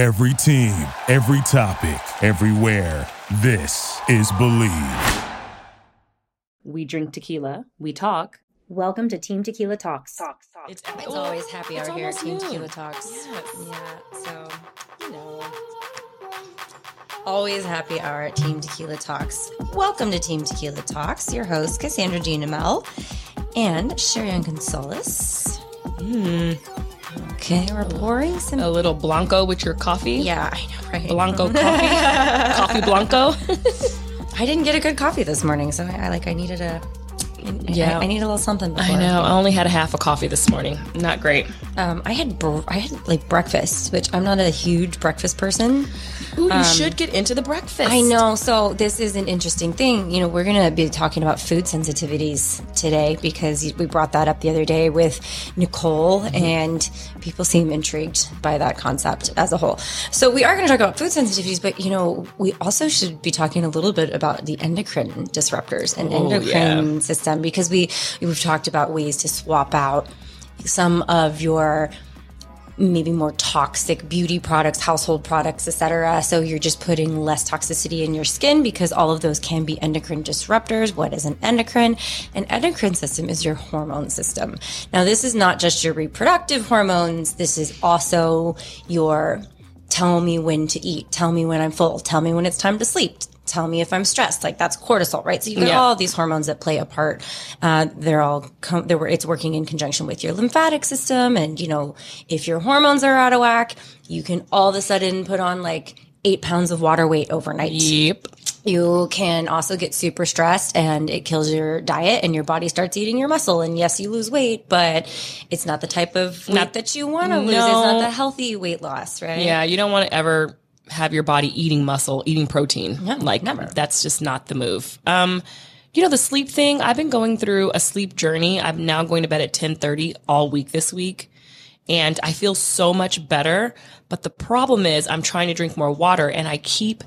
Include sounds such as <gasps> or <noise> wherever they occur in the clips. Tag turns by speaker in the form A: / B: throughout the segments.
A: Every team, every topic, everywhere. This is Believe.
B: We drink tequila, we talk.
C: Welcome to Team Tequila Talks.
B: Talks, talks.
D: It's, it's always happy hour here at Team
B: noon.
D: Tequila Talks.
B: Yes.
D: Yeah, so, you know. Always happy hour at Team Tequila Talks. Welcome to Team Tequila Talks. Your host, Cassandra Jean Amell and Sherian Gonzalez. Hmm. Okay, we're pouring some.
B: A little Blanco with your coffee.
D: Yeah, I know, right?
B: Blanco <laughs> coffee. coffee Blanco. <laughs>
D: I didn't get a good coffee this morning, so I, I like I needed a. I,
B: Yeah.
D: I, I need a little something.
B: I know. I only had a half a coffee this morning. Not great.
D: Um, I had br- I had like breakfast, which I'm not a huge breakfast person.
B: Ooh, you should get into the breakfast.
D: Um, I know. So this is an interesting thing. You know, we're going to be talking about food sensitivities today because we brought that up the other day with Nicole, and people seem intrigued by that concept as a whole. So we are going to talk about food sensitivities, but you know, we also should be talking a little bit about the endocrine disruptors and endocrine system because we we've talked about ways to swap out some of your maybe more toxic beauty products, household products, etc. So you're just putting less toxicity in your skin because all of those can be endocrine disruptors. What is an endocrine? An endocrine system is your hormone system. Now, this is not just your reproductive hormones. This is also your tell me when to eat, tell me when I'm full, tell me when it's time to sleep. Tell me if I'm stressed. Like that's cortisol, right? So you've got
B: Yeah.
D: all these hormones that play a part. Uh, they're all com- they're, it's working in conjunction with your lymphatic system, and you know if your hormones are out of whack, you can all of a sudden put on like eight pounds of water weight overnight.
B: Yep.
D: You can also get super stressed and it kills your diet and your body starts eating your muscle. And yes, you lose weight, but it's not the type of weight
B: Not-
D: that you want to lose. It's not the healthy weight loss, right?
B: Yeah, you don't want to ever have your body eating muscle, eating protein.
D: No,
B: like
D: never.
B: that's just not the move. Um, you know the sleep thing. I've been going through a sleep journey. I'm now going to bed at 10:30 all week this week, and I feel so much better. But the problem is, I'm trying to drink more water, and I keep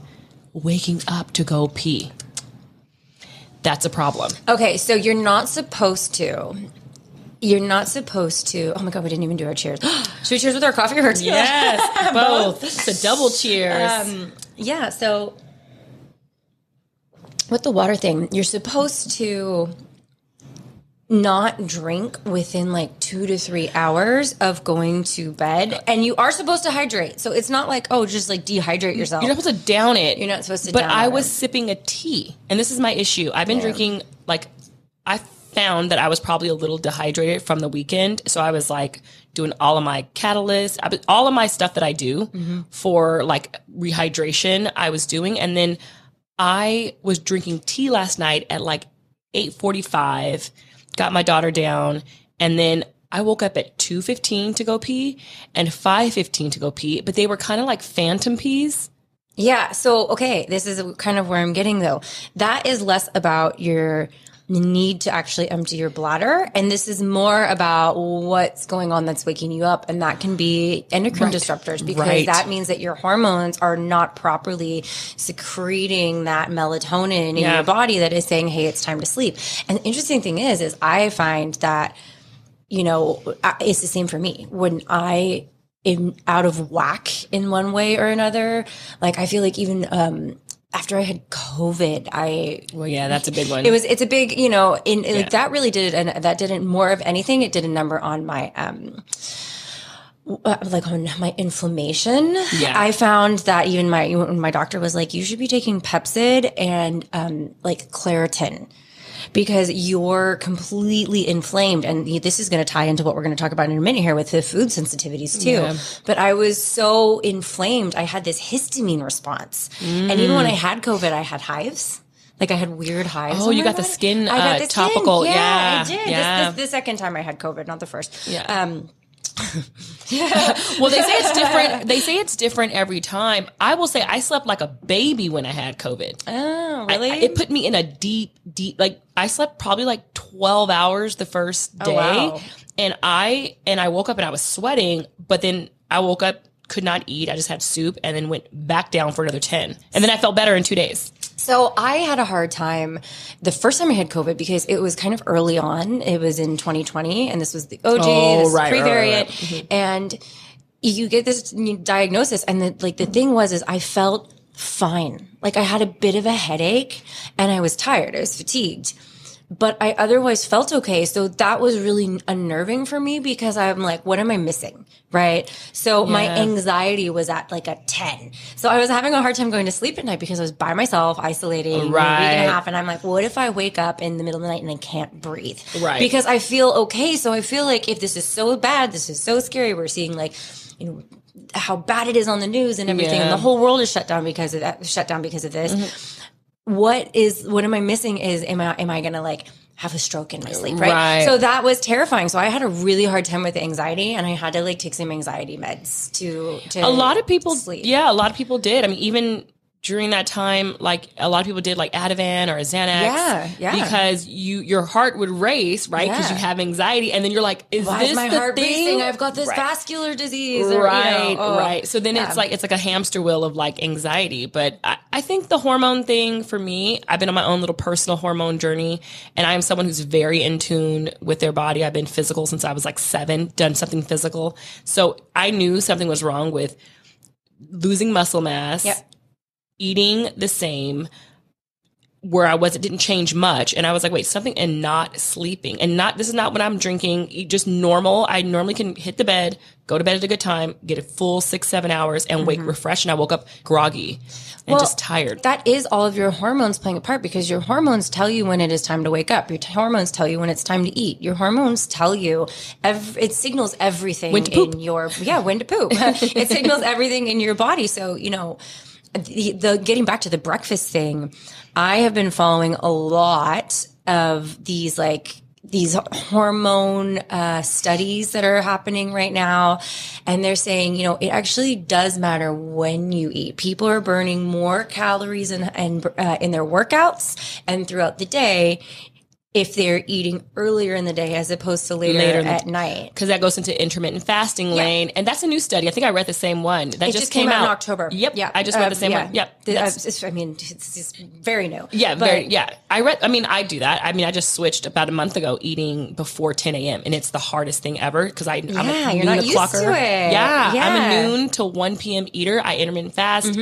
B: waking up to go pee. That's a problem.
D: Okay, so you're not supposed to. You're not supposed to. Oh my god, we didn't even do our cheers. <gasps> Should we cheers with our coffee or tequila?
B: Yes, <laughs> both. It's a double cheers.
D: Um, yeah. So with the water thing, you're supposed to not drink within like two to three hours of going to bed, and you are supposed to hydrate. So it's not like oh, just like dehydrate yourself.
B: You're not supposed to down it.
D: You're not supposed to down But
B: I
D: it.
B: was sipping a tea, and this is my issue. I've been drinking like I found that I was probably a little dehydrated from the weekend, so I was like doing all of my catalyst, all of my stuff that I do
D: Mm-hmm.
B: for like rehydration. I was doing, and then I was drinking tea last night at like eight forty five. Got my daughter down, and then. I woke up at 2:15 to go pee and 5:15 to go pee, but they were kind of like phantom pees.
D: Yeah. So, okay, this is kind of where I'm getting though. That is less about your need to actually empty your bladder. And this is more about what's going on that's waking you up. And that can be endocrine disruptors because
B: Right.
D: that means that your hormones are not properly secreting that melatonin in
B: Yeah.
D: your body that is saying, hey, it's time to sleep. And the interesting thing is, is I find that you know, it's the same for me. When I am out of whack in one way or another, like I feel like even um after I had COVID, I
B: Well, yeah, that's a big one.
D: it was it's a big you know in like that really did and that didn't more of anything it did a number on my um uh, like on my inflammation
B: Yeah.
D: i found that even my my doctor was like you should be taking pepcid and um like claritin because you're completely inflamed and this is going to tie into what we're going to talk about in a minute here with the food sensitivities too
B: Yeah.
D: but i was so inflamed i had this histamine response and even when i had covid i had hives like I had weird hives.
B: Oh, you got the skin,
D: I got
B: uh,
D: the skin.
B: topical.
D: Yeah,
B: Yeah,
D: I did.
B: yeah.
D: This, this, the second time I had COVID, not the first.
B: Yeah.
D: Um, <laughs>
B: well, they say it's different. They say it's different every time. I will say I slept like a baby when I had COVID.
D: oh,
B: I-
D: really?
B: it put me in a deep, deep. Like I slept probably like twelve hours the first oh, day,
D: wow.
B: and I and I woke up and I was sweating. But then I woke up, could not eat. I just had soup, and then went back down for another ten, and then I felt better in two days.
D: So I had a hard time the first time I had COVID because it was kind of early on. It was in 2020, and this was the OG,
B: Oh,
D: this
B: right, right,
D: pre-variant,
B: right,
D: and you get this diagnosis and the, like the thing was is I felt fine. Like I had a bit of a headache and I was tired. I was fatigued but I otherwise felt okay. So that was really unnerving for me because I'm like, what am I missing? Right. So my anxiety was at like a 10. So I was having a hard time going to sleep at night because I was by myself, isolating for a week and a half. And I'm like, what if I wake up in the middle of the night and I can't breathe?
B: Right.
D: Because I feel okay. So I feel like if this is so bad, this is so scary. We're seeing like, you know, how bad it is on the news and everything. And the whole world is shut down because of that, shut down because of this mm-hmm. What is what am I missing is am I am I gonna like have a stroke in my sleep, right?
B: Right.
D: So that was terrifying. So I had a really hard time with anxiety and I had to like take some anxiety meds to to
B: a lot of people
D: sleep.
B: yeah a lot of people did i mean even during that time like a lot of people did like ativan or xanax
D: Yeah, yeah.
B: because you your heart would race right because
D: Yeah.
B: you have anxiety and then you're like is
D: Why
B: this
D: is my
B: the
D: heart
B: thing?
D: racing? I've got this
B: Right.
D: vascular disease. Or, you know,
B: right
D: oh.
B: right so then it's like it's like a hamster wheel of like anxiety but I, I think the hormone thing for me i've been on my own little personal hormone journey and i'm someone who's very in tune with their body i've been physical since i was like seven done something physical so i knew something was wrong with losing muscle mass
D: Yep.
B: Eating the same where I was, it didn't change much. And I was like, wait, something and not sleeping and not, this is not what I'm drinking, just normal. I normally can hit the bed, go to bed at a good time, get a full six, seven hours and wake refreshed. And I woke up groggy and
D: Mm-hmm. Well,
B: just tired.
D: That is all of your hormones playing a part because your hormones tell you when it is time to wake up. Your t- hormones tell you when it's time to eat. Your hormones tell you, ev- it signals everything
B: When to poop.
D: in your, yeah, when to poop. <laughs> it signals everything in your body. So, you know, the, the getting back to the breakfast thing, I have been following a lot of these like these hormone uh, studies that are happening right now, and they're saying, you know, it actually does matter when you eat. People are burning more calories in and uh, in their workouts and throughout the day if they're eating earlier in the day as opposed to later,
B: Later
D: at night.
B: Because that goes into intermittent fasting lane, and that's a new study. I think I read the same one that
D: It
B: just,
D: just came, out,
B: out
D: in October.
B: Yep,
D: Yeah,
B: I just read
D: Uh,
B: the same
D: yeah.
B: one. Yep,
D: The- uh, I mean, it's very new.
B: Yeah,
D: But-
B: very, yeah. I read. I mean, I do that. I mean, I just switched about a month ago, eating before 10 a.m. and it's the hardest thing ever because I I'm
D: Yeah,
B: a
D: you're
B: noon
D: not used to it.
B: Yeah, I'm
D: Mm-hmm.
B: a noon to 1 p.m. eater. I intermittent fast.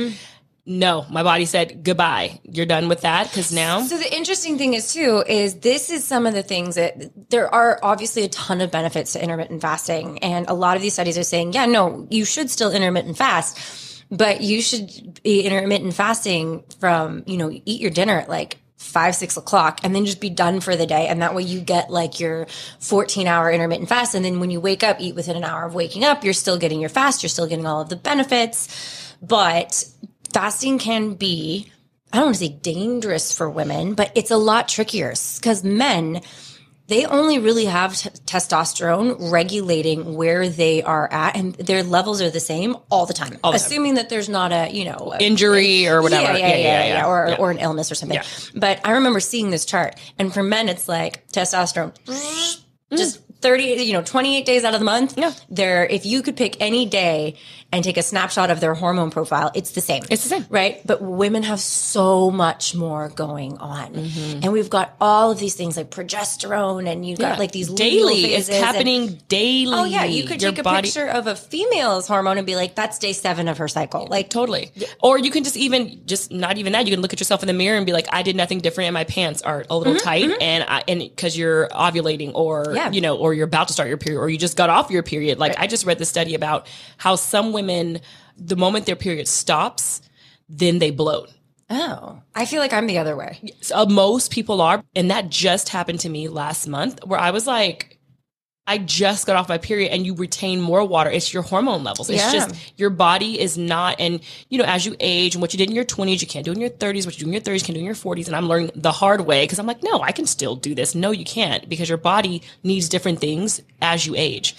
B: No, my body said goodbye. You're done with that because now.
D: So the interesting thing is too is this is some of the things that there are obviously a ton of benefits to intermittent fasting, and a lot of these studies are saying, yeah, no, you should still intermittent fast, but you should be intermittent fasting from you know eat your dinner at like five six o'clock and then just be done for the day and that way you get like your 14 hour intermittent fast and then when you wake up eat within an hour of waking up you're still getting your fast you're still getting all of the benefits but fasting can be I don't want to say dangerous for women, but it's a lot trickier because men, they only really have t- testosterone regulating where they are at, and their levels are the same all the time, assuming that there's not a you know a-
B: Injury or whatever.
D: Yeah, yeah, yeah, yeah, or
B: Yeah.
D: or an illness or something.
B: Yeah.
D: But I remember seeing this chart, and for men, it's like testosterone.
B: Mm.
D: Just 30, you know, 28 days out of the month.
B: Yeah.
D: They're, if you could pick any day and take a snapshot of their hormone profile, it's the same.
B: It's the same.
D: Right. But women have so much more going on.
B: Mm-hmm.
D: And we've got all of these things like progesterone and you've got like these
B: daily. It's
D: phases and-
B: happening daily.
D: Oh yeah, you could
B: Your
D: take a
B: body-
D: picture of a female's hormone and be like, "That's day seven of her cycle." Like,
B: Totally. Or you can just even just not even that. You can look at yourself in the mirror and be like, I did nothing different, and my pants are a little tight, and I and because you're ovulating, or
D: Mm-hmm, Yeah.
B: you know, or you're about to start your period, or you just got off your period. Like I just read the study about how some women, the moment their period stops, then they bloat.
D: oh, I feel like I'm the other way.
B: So, uh, most people are, and that just happened to me last month, where I was like. I just got off my period and you retain more water. It's your hormone levels. It's
D: Yeah.
B: just your body is not, and you know, as you age and what you did in your 20s, you can't do in your 30s. What you do in your 30s, you can do in your 40s. And I'm learning the hard way because I'm like, no, I can still do this. No, you can't because your body needs different things as you age.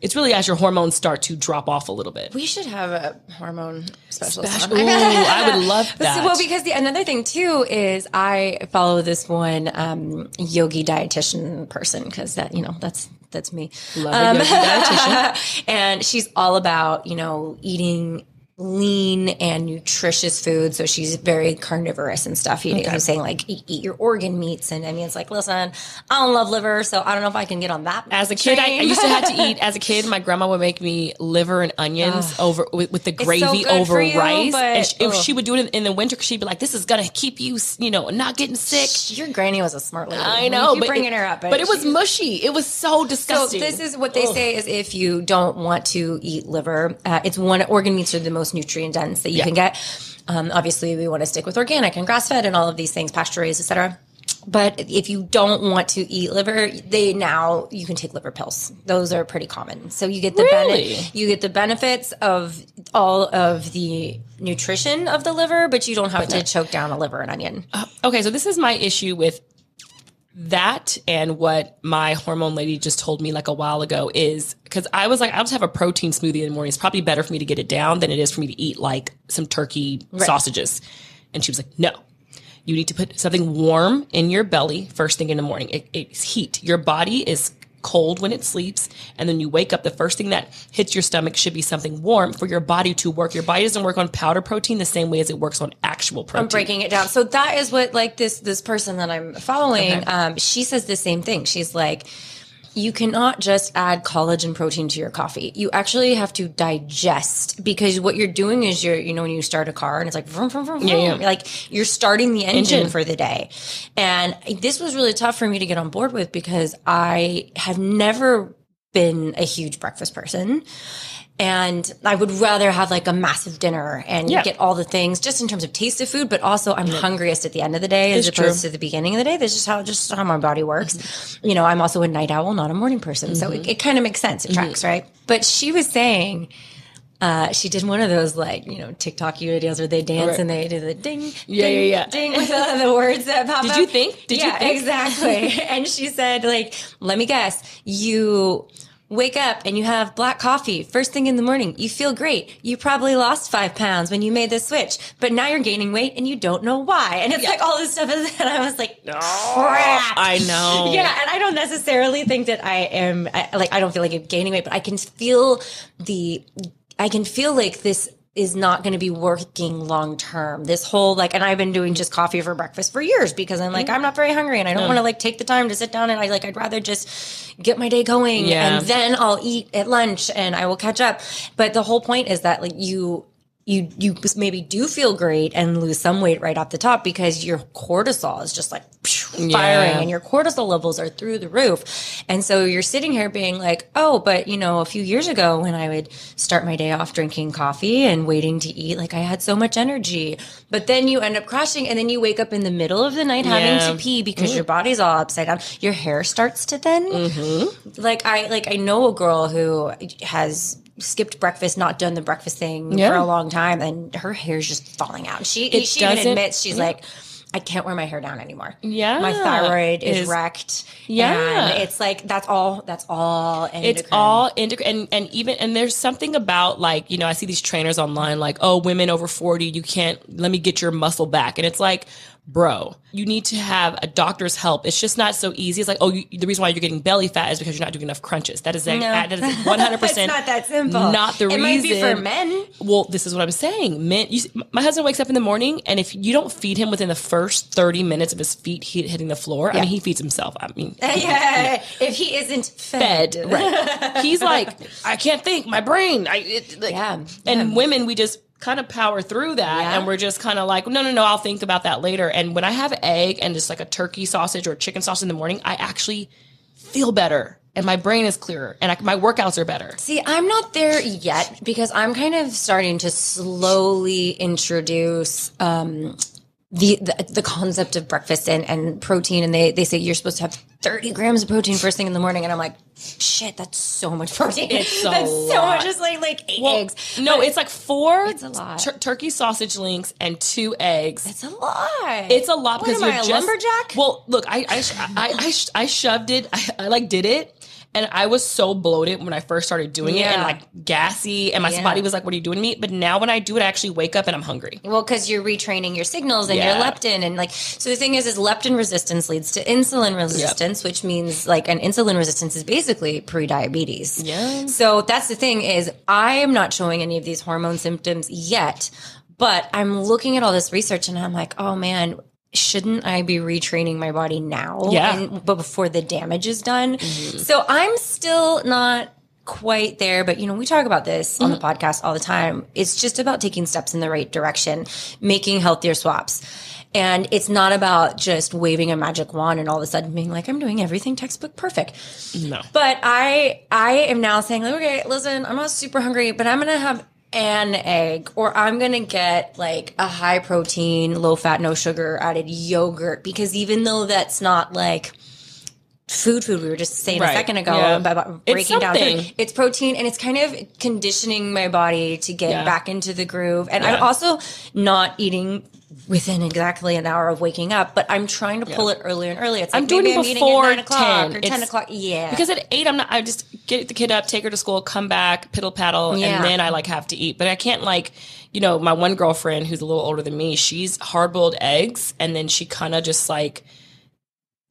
B: It's really as your hormones start to drop off a little bit.
D: We should have a hormone specialist.
B: Special-. Ooh, I would <laughs> love that.
D: well, because the another thing too is I follow this one um, yogi dietitian person because that you know that's that's me.
B: Love a yogi dietitian. <laughs>
D: and she's all about you know eating lean and nutritious food. So she's very carnivorous and stuff. You know, I'm saying like eat, eat your organ meats, and I mean it's like listen, I don't love liver, so I don't know if I can get on that.
B: As a kid, I, I used to have to eat. <laughs> As a kid, my grandma would make me liver and onions over with, with the gravy
D: good
B: over
D: you,
B: rice.
D: but,
B: and she, if she would do it in, in the winter, 'cause she'd be like, "This is gonna keep you, you know, not getting sick."
D: Your granny was a smart lady.
B: I know, but
D: bringing
B: it,
D: her up,
B: but it was mushy. It was so
D: So
B: disgusting.
D: this is what they say is if you don't want to eat liver, uh, it's one organ meats are the most nutrient dense that you
B: Yeah.
D: can get. Um, obviously, we want to stick with organic and grass fed and all of these things, pasture raised, etc. But if you don't want to eat liver, they now you can take liver pills. Those are pretty common. So you get the
B: Really?
D: bene- you get the benefits of all of the nutrition of the liver, but you don't have to choke down a liver and onion.
B: okay, so this is my issue with that and what my hormone lady just told me like a while ago is because I was like, I'll just have a protein smoothie in the morning. It's probably better for me to get it down than it is for me to eat like some turkey sausages. And she was like, no. You need to put something warm in your belly first thing in the morning. It, it's heat. Your body is cold when it sleeps, and then you wake up. The first thing that hits your stomach should be something warm for your body to work. Your body doesn't work on powder protein the same way as it works on actual protein.
D: I'm breaking it down. So that is what like this this person that I'm following. Um, she says the same thing. She's like, you cannot just add collagen protein to your coffee. You actually have to digest because what you're doing is you're you know when you start a car and it's like vroom, vroom, vroom, vroom,
B: yeah.
D: like you're starting the engine,
B: Engine.
D: for the day. And this was really tough for me to get on board with because I have never been a huge breakfast person. And I would rather have like a massive dinner and
B: Yeah.
D: get all the things just in terms of taste of food, but also I'm hungriest at the end of the day as
B: It's
D: opposed
B: true.
D: to the beginning of the day. That's just how just how my body works. You know, I'm also a night owl, not a morning person. So
B: Mm-hmm.
D: it, it kind of makes sense. It tracks, right? But she was saying uh, she did one of those like you know TikTok videos where they dance
B: Right.
D: and they do the ding,
B: Yeah,
D: ding,
B: yeah, yeah.
D: ding with all the words that pop
B: Did
D: up.
B: you think? Did you think?
D: exactly. <laughs> and she said, like, let me guess, you wake up and you have black coffee first thing in the morning. You feel great. You probably lost five pounds when you made the switch, but now you're gaining weight and you don't know why. And it's like all this stuff. Is, <laughs> and I was like, crap.
B: I know.
D: Yeah, and I don't necessarily think that I am I, like I don't feel like I'm gaining weight, but I can feel the I can feel like this is not going to be working long term. This whole like, and I've been doing just coffee for breakfast for years because I'm like mm. I'm not very hungry and I don't mm. want to like take the time to sit down and I like I'd rather just get my day going
B: Yeah.
D: and then I'll eat at lunch and I will catch up. But the whole point is that like you you you maybe do feel great and lose some weight right off the top because your cortisol is just like <laughs> firing
B: Yeah.
D: and your cortisol levels are through the roof. And so you're sitting here being like, "Oh, but you know, a few years ago when I would start my day off drinking coffee and waiting to eat, like I had so much energy." But then you end up crashing and then you wake up in the middle of the night
B: Yeah.
D: having to pee because your mm. body's all upside down. Your hair starts to thin. Mm-hmm. Like I like I know a girl who has skipped breakfast, not done the breakfast thing
B: Yeah.
D: for a long time, and her hair's just falling out. She
B: It
D: she even admits she's
B: yeah.
D: like. I can't wear my hair down anymore.
B: Yeah.
D: my thyroid is,
B: Is-
D: wrecked.
B: Yeah.
D: and it's like that's all. That's all.
B: It's all endocrine, and and even and there's something about like you know I see these trainers online like oh women over forty you can't let me get your muscle back and it's like bro you need to have a doctor's help it's just not so easy it's like oh you, the reason why you're getting belly fat is because you're not doing enough crunches that is a,
D: No.
B: that is <laughs> 100 percent
D: not that simple.
B: not the
D: it
B: reason
D: might be for men.
B: well, this is what I'm saying. Men, you, my husband wakes up in the morning, and if you don't feed him within the first 30 minutes of his feet hit, hitting the floor, I mean, he feeds himself. I mean, <laughs>
D: yeah, if he isn't fed,
B: fed. Right. <laughs> He's like, I can't think. My brain. I. It, like,
D: Yeah,
B: And women, we just kind of power through that,
D: Yeah.
B: and we're just kind of like, no, no, no. I'll think about that later. And when I have egg and just like a turkey sausage or chicken sausage in the morning, I actually feel better, and my brain is clearer, and I, my workouts are better.
D: See, I'm not there yet because I'm kind of starting to slowly introduce um, the, the the concept of breakfast and, and protein. And they, they say you're supposed to have 30 grams of protein first thing in the morning. And I'm like, shit, that's so much protein.
B: It's <laughs>
D: that's so much. Just like like eight
B: Well,
D: eggs.
B: No, it's like four
D: It's a lot.
B: tur- turkey sausage links and two eggs.
D: It's a lot.
B: It's a lot
D: What
B: because
D: am
B: you're
D: I, a
B: just
D: lumberjack?
B: Well, look, I I, I, I, I shoved it. <laughs> I, I like did it, And I was so bloated when I first started doing it and like gassy. And my
D: Yeah.
B: body was like, what are you doing to me? But now when I do it, I actually wake up and I'm hungry.
D: Well, because you're retraining your signals and
B: Yeah.
D: your leptin and like so the thing is is leptin resistance leads to insulin resistance, which means like an insulin resistance is basically pre-diabetes.
B: Yeah.
D: So that's the thing is I am not showing any of these hormone symptoms yet, but I'm looking at all this research and I'm like, oh man, shouldn't I be retraining my body now?
B: Yeah.
D: And, but before the damage is done. Mm-hmm. So I'm still not quite there, but you know, we talk about this on the mm-hmm. podcast all the time. It's just about taking steps in the right direction, making healthier swaps. And it's not about just waving a magic wand and all of a sudden being like, I'm doing everything textbook perfect.
B: No.
D: But I I am now saying, like, okay, listen, I'm not super hungry, but I'm gonna have an egg, or I'm gonna get like a high protein, low fat, no sugar added yogurt, because even though that's not like food food we were just saying a second ago
B: Yeah.
D: about breaking down food. it's protein and it's kind of conditioning my body to get
B: Yeah.
D: back into the groove and
B: Yeah.
D: i'm also not eating within exactly an hour of waking up but i'm trying to pull it earlier and earlier it's like
B: I'm doing it
D: I'm
B: before
D: at 9 o'clock
B: 10.
D: or 10
B: It's-
D: o'clock yeah
B: Because at eight, I'm not. I just get the kid up, take her to school, come back, piddle paddle, and then I like have to eat. But I can't like, you know, my one girlfriend who's a little older than me. She's hard boiled eggs, and then she kind of just like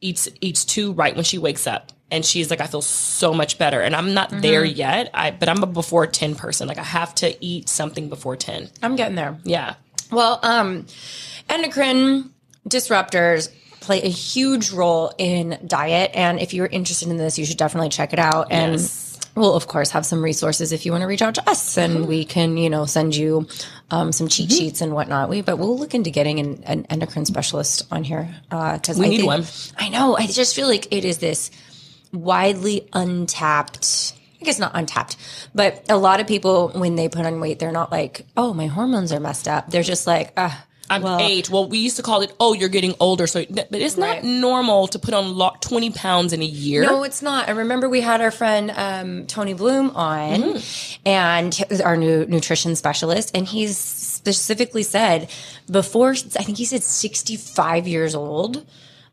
B: eats eats two right when she wakes up. And she's like, I feel so much better, and I'm not there
D: Mm-hmm.
B: yet. I but I'm a before ten person. Like I have to eat something before ten.
D: i'm getting there
B: Yeah,
D: Well, um, endocrine disruptors play a huge role in diet. And if you're interested in this, you should definitely check it out. And
B: Yes.
D: we'll, of course, have some resources if you want to reach out to us and we can, you know, send you um, some cheat sheets and whatnot. We, but we'll look into getting an, an endocrine specialist on here. Uh, cause
B: We
D: I
B: need
D: think-
B: one.
D: I know. I just feel like it is this widely untapped I guess not untapped, but a lot of people when they put on weight, they're not like, "Oh, my hormones are messed up." They're just like, "Ah,
B: I'm
D: well,
B: eight. Well, we used to call it, oh, you're getting older. So, but it's not
D: Right.
B: normal to put on lo- 20 pounds in a year.
D: No, it's not. I remember we had our friend um, Tony Bloom on,
B: Mm-hmm.
D: and our new nutrition specialist, and he's specifically said before I think he said sixty five years old.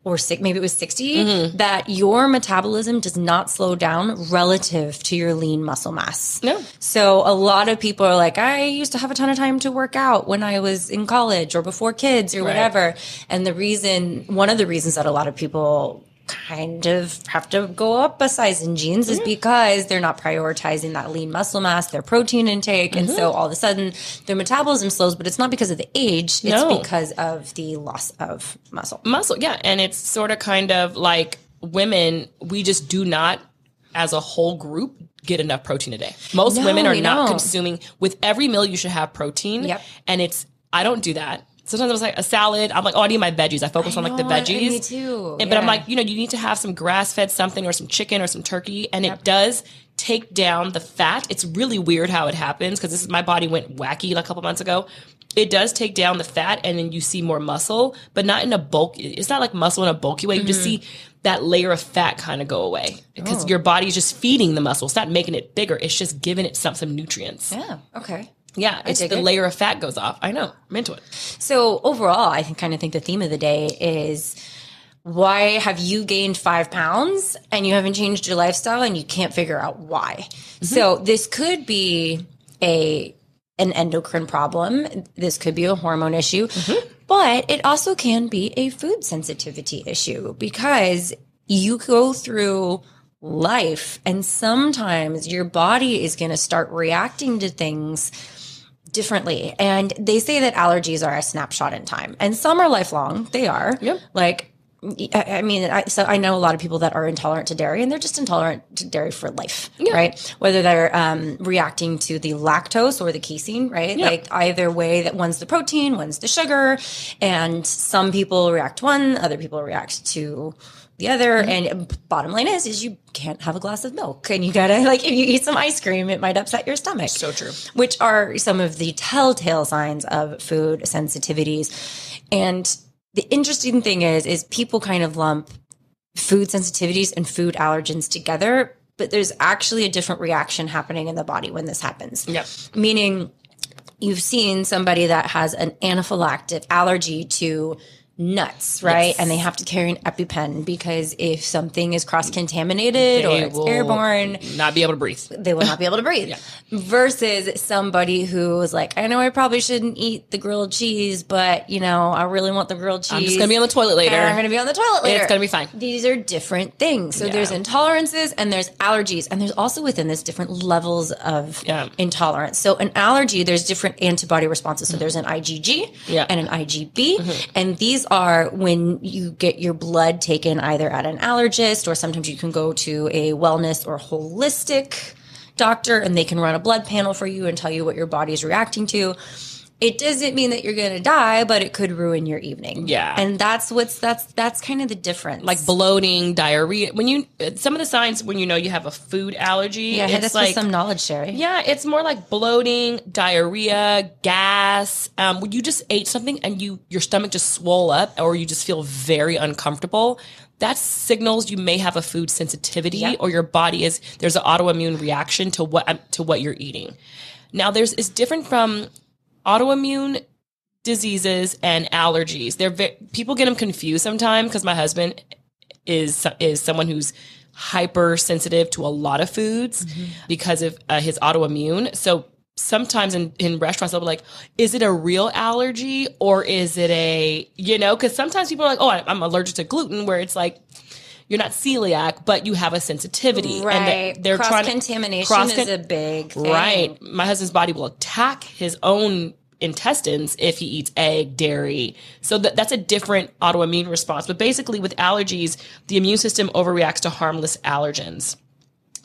D: Or six, maybe it was 60,
B: Mm-hmm.
D: that your metabolism does not slow down relative to your lean muscle mass.
B: No.
D: So a lot of people are like, I used to have a ton of time to work out when I was in college or before kids or whatever. And the reason, one of the reasons that a lot of people kind of have to go up a size in jeans is because they're not prioritizing that lean muscle mass, their protein intake. And so mm-hmm. all of a sudden their metabolism slows, but it's not because of the age. It's
B: No.
D: because of the loss of muscle.
B: muscle yeah and it's sort of kind of like women we just do not as a whole group get enough protein a day most
D: No,
B: women are not consuming with every meal you should have protein
D: Yep.
B: and it's i don't do that sometimes i was like a salad i'm like oh i need my veggies i focus on like the
D: know,
B: veggies
D: me too,
B: And- but i'm like you know you need to have some grass-fed something or some chicken or some turkey and it does take down the fat it's really weird how it happens because this is my body went wacky like a couple months ago it does take down the fat and then you see more muscle, but not in a bulk. It's not like muscle in a bulky way. You just
D: Mm-hmm.
B: see that layer of fat kind of go away because
D: Oh.
B: your body's just feeding the muscle. It's not making it bigger. It's just giving it some, some nutrients. Yeah,
D: Yeah.
B: It's the
D: it.
B: layer of fat goes off. I know. I'm into it.
D: So overall, I think kind of think the theme of the day is why have you gained five pounds and you haven't changed your lifestyle and you can't figure out why? Mm-hmm. So this could be a an endocrine problem. This could be a hormone issue, mm-hmm. but it also can be a food sensitivity issue because you go through life and sometimes your body is going to start reacting to things differently. And they say that allergies are a snapshot in time, and some are lifelong. They are.
B: Yep.
D: Like, I mean, I, so I know a lot of people that are intolerant to dairy, and they're just intolerant to dairy for life, right? Whether they're um, reacting to the lactose or the casein, right? Like either way, that one's the protein, one's the sugar, and some people react to one, other people react to the other. Mm-hmm. And bottom line is, is you can't have a glass of milk, and you gotta <laughs> like if you eat some ice cream, it might upset your stomach.
B: So true.
D: Which are some of the telltale signs of food sensitivities. And the interesting thing is, is people kind of lump food sensitivities and food allergens together, but there's actually a different reaction happening in the body when this happens.
B: Yep.
D: Meaning you've seen somebody that has an anaphylactic allergy to nuts, right?
B: Yes.
D: And they have to carry an EpiPen because if something is cross contaminated or it's
B: will
D: airborne,
B: Not be able to breathe.
D: they will not be able to breathe. Versus somebody who was like, I know I probably shouldn't eat the grilled cheese, but you know, I really want the grilled cheese.
B: I'm just gonna be on the toilet later.
D: I'm going to be on the toilet later.
B: It's gonna be fine.
D: These are different things. So
B: Yeah.
D: there's intolerances and there's allergies, and there's also within this different levels of
B: Yeah.
D: intolerance. So an allergy, there's different antibody responses. So there's an IgG
B: Yeah. Mm-hmm.
D: and an IgE, and these are when you get your blood taken either at an allergist or sometimes you can go to a wellness or holistic doctor and they can run a blood panel for you and tell you what your body is reacting to. It doesn't mean that you're going to die, but it could ruin your evening.
B: Yeah.
D: And that's what's that's that's kind of the difference.
B: like bloating, diarrhea. When you some of the signs when you know you have a food allergy,
D: yeah, hit
B: it's
D: us
B: like
D: with some knowledge, Sherry.
B: yeah, it's more like bloating, diarrhea, gas. Um, when you just ate something and you your stomach just swole up, or you just feel very uncomfortable. That signals you may have a food sensitivity, or your body is there's an autoimmune reaction to what um, to what you're eating. Now, there's it's different from autoimmune diseases and allergies. They're ve- people get them confused sometimes because my husband is is someone who's hypersensitive to a lot of foods because of uh, his autoimmune. So sometimes in, in restaurants they'll be like, "Is it a real allergy or is it a you know?" Because sometimes people are like, "Oh, I- I'm allergic to gluten," where it's like. You're not celiac, but you have a sensitivity,
D: Right.
B: and they- they're
D: cross
B: trying to
D: contamination
B: cross
D: is a big thing.
B: Right. My husband's body will attack his own intestines if he eats egg, dairy. So that, that's a different autoimmune response. But basically, with allergies, the immune system overreacts to harmless allergens.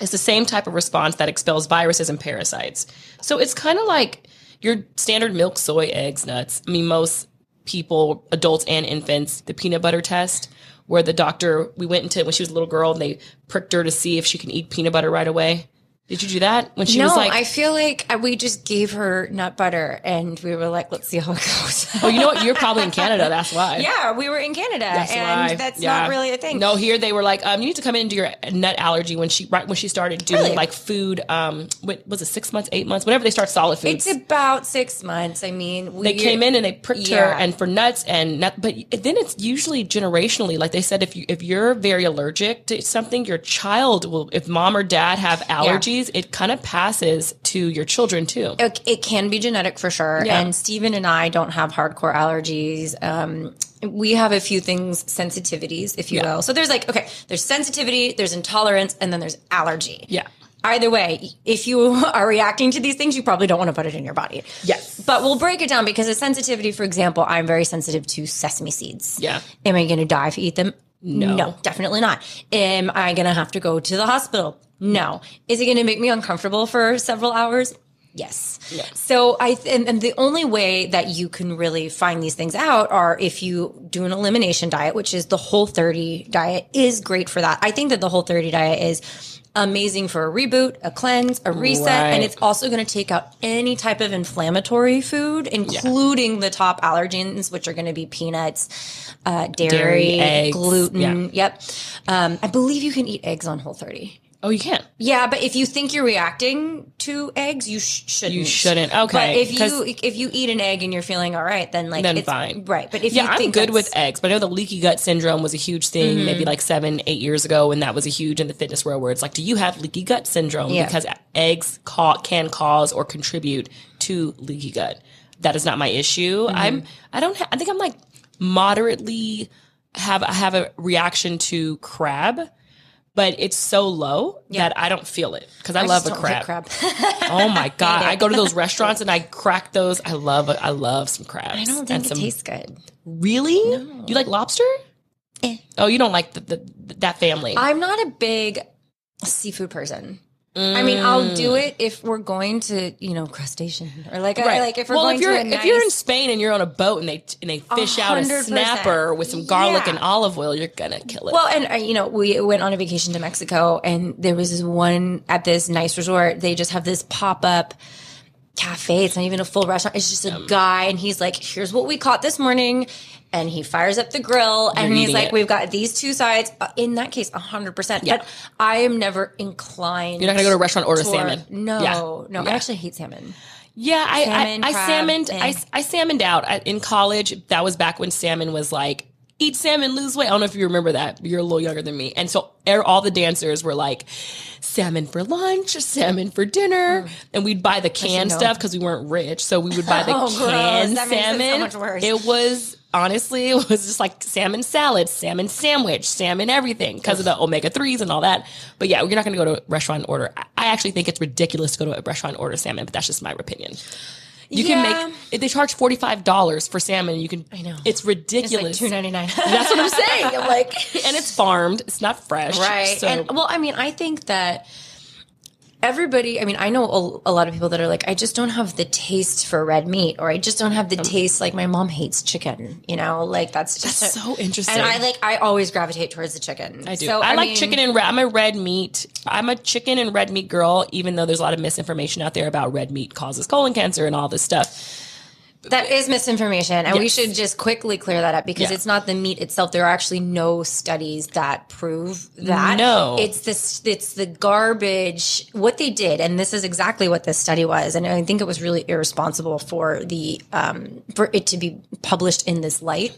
B: It's the same type of response that expels viruses and parasites. So it's kind of like your standard milk, soy, eggs, nuts. I mean, most people, adults and infants, the peanut butter test, where the doctor, we went into when she was a little girl and they pricked her to see if she can eat peanut butter right away. Did you do that when she
D: no,
B: was like,
D: I feel like we just gave her nut butter and we were like, let's see how it goes. <laughs>
B: oh, you know what? You're probably in Canada. That's why. <laughs>
D: yeah, we were in Canada
B: That's
D: and
B: why.
D: that's
B: Yeah.
D: not really a thing.
B: No, here they were like, um, you need to come in and do your nut allergy when she right when she started doing
D: Really?
B: like food. Um, what was it six months, eight months, whenever they start solid foods.
D: It's about six months. I mean, we
B: they came in and they pricked her and for nuts and nut, but then it's usually generationally. Like they said, if you if you're very allergic to something, your child will. If mom or dad have allergies, it kind of passes to your children too.
D: it, it can be genetic for sure.
B: Yeah.
D: And Stephen and I don't have hardcore allergies. Um, we have a few things, sensitivities, if you
B: Yeah.
D: will. So there's like, okay, there's sensitivity, there's intolerance, and then there's allergy.
B: Yeah.
D: Either way, if you <laughs> are reacting to these things, you probably don't want to put it in your body.
B: Yes.
D: But we'll break it down because a sensitivity, for example, I'm very sensitive to sesame seeds.
B: Yeah.
D: Am I going to die if I eat them?
B: No.
D: No, definitely not. Am I going to have to go to the hospital? No. Is it going to make me uncomfortable for several hours? Yes. So I th- and, and the only way that you can really find these things out are if you do an elimination diet, which is the whole 30 diet is great for that. I think that the whole 30 diet is amazing for a reboot, a cleanse, a reset, and it's also going to take out any type of inflammatory food, including the top allergens, which are going to be peanuts, uh, dairy,
B: Dairy, eggs,
D: gluten. Yep. Um, I believe you can eat eggs on Whole 30.
B: Oh, you can't.
D: Yeah, but if you think you're reacting to eggs, you sh- shouldn't.
B: You shouldn't. Okay,
D: But if you if you eat an egg and you're feeling all right, then like
B: Then
D: it's
B: fine.
D: Right. But if
B: yeah,
D: you
B: I'm good with
D: Mm-hmm.
B: eggs, but I know the leaky gut syndrome was a huge thing maybe like seven, eight years ago, and that was a huge in the fitness world where it's like, do you have leaky gut syndrome?
D: Yeah.
B: Because eggs ca- can cause or contribute to leaky gut. That is not my issue.
D: Mm-hmm.
B: I'm, I don't, ha- I think I'm like moderately have, I have a reaction to crab. But it's so low that I don't feel it because I,
D: I
B: love a crab.
D: crab.
B: Oh my <laughs> god! I go to those <laughs> restaurants and I crack those. I love I love some crabs.
D: I don't
B: and
D: think it
B: some
D: tastes good.
B: Really? You like lobster?
D: Eh.
B: Oh, you don't like the, the that family.
D: I'm not a big seafood person. I mean, I'll do it if we're going to, you know, crustacean or like, I, like if we're
B: well,
D: going
B: if you're
D: to nice,
B: if you're in Spain and you're on a boat and they and they fish out a snapper with some garlic
D: Yeah.
B: and olive oil, you're gonna kill it.
D: Well, and uh, you know, we went on a vacation to Mexico, and there was this one at this nice resort. They just have this pop up cafe. It's not even a full restaurant. It's just a guy, and he's like, "Here's what we caught this morning." And he fires up the grill, and
B: You're
D: he's
B: eating
D: like,
B: it.
D: "We've got these two sides." Uh, in that case, hundred percent.
B: Yeah.
D: But I am never inclined.
B: You're not gonna go to a restaurant and order
D: toward-
B: salmon.
D: No,
B: Yeah.
D: no.
B: Yeah.
D: I actually hate salmon.
B: Yeah, I
D: Salmon,
B: I, I
D: crab
B: salmoned I,
D: thing.
B: I salmoned out I, in college. That was back when salmon was like eat salmon, lose weight. I don't know if you remember that. You're a little younger than me, and so er- all the dancers were like salmon for lunch, salmon for dinner, and we'd buy the canned stuff because we weren't rich. So we would buy the <laughs>
D: Oh,
B: canned
D: it so
B: salmon.
D: much worse.
B: It was honestly, <laughs> it was just like salmon salad, salmon sandwich, salmon everything because of the omega threes and all that. But yeah, you're not going to go to a restaurant and order. I- actually think it's ridiculous to go to a restaurant and order salmon, but that's just my opinion. You
D: Yeah.
B: can make they charge forty five dollars for salmon. You can. I
D: know.
B: it's
D: It's
B: ridiculous.
D: like two ninety nine.
B: That's what I'm saying. I'm <laughs> like, <laughs> and it's farmed. It's not fresh.
D: right
B: So
D: and well i mean i think that everybody i mean i know a, a lot of people that are like i just don't have the taste for red meat or i just don't have the oh. taste like my mom hates chicken you know like that's just
B: That's
D: a-
B: so interesting.
D: and i like i always gravitate towards the chicken
B: I do.
D: so,
B: I, like
D: mean,
B: chicken and red. I'm a red meat. I'm a chicken and red meat girl. Even though there's a lot of misinformation out there about red meat causes colon cancer and all this stuff.
D: That is misinformation and we should just quickly clear that up because
B: Yeah.
D: it's not the meat itself. There are actually no studies that prove that.
B: No.
D: it's this it's the garbage what they did and this is exactly what this study was and i think it was really irresponsible for the um for it to be published in this light.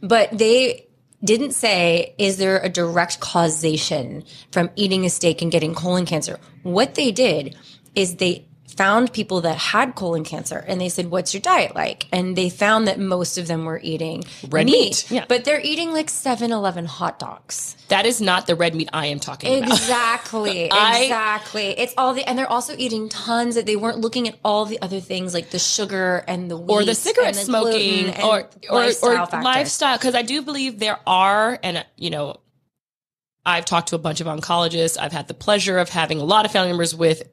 D: But they didn't say is there a direct causation from eating a steak and getting colon cancer? What they did is they found people that had colon cancer and they said what's your diet like and they found that most of them were eating
B: Red meat, yeah.
D: but they're eating like 7-eleven hot dogs
B: That is not the red meat I am talking about.
D: Exactly. <laughs> Exactly. It's all the and they're also eating tons that they weren't looking at all the other things like the sugar and the
B: or the cigarette
D: the
B: smoking or or
D: lifestyle
B: or lifestyle because I do believe there are and you know I've talked to a bunch of oncologists. I've had the pleasure of having a lot of family members with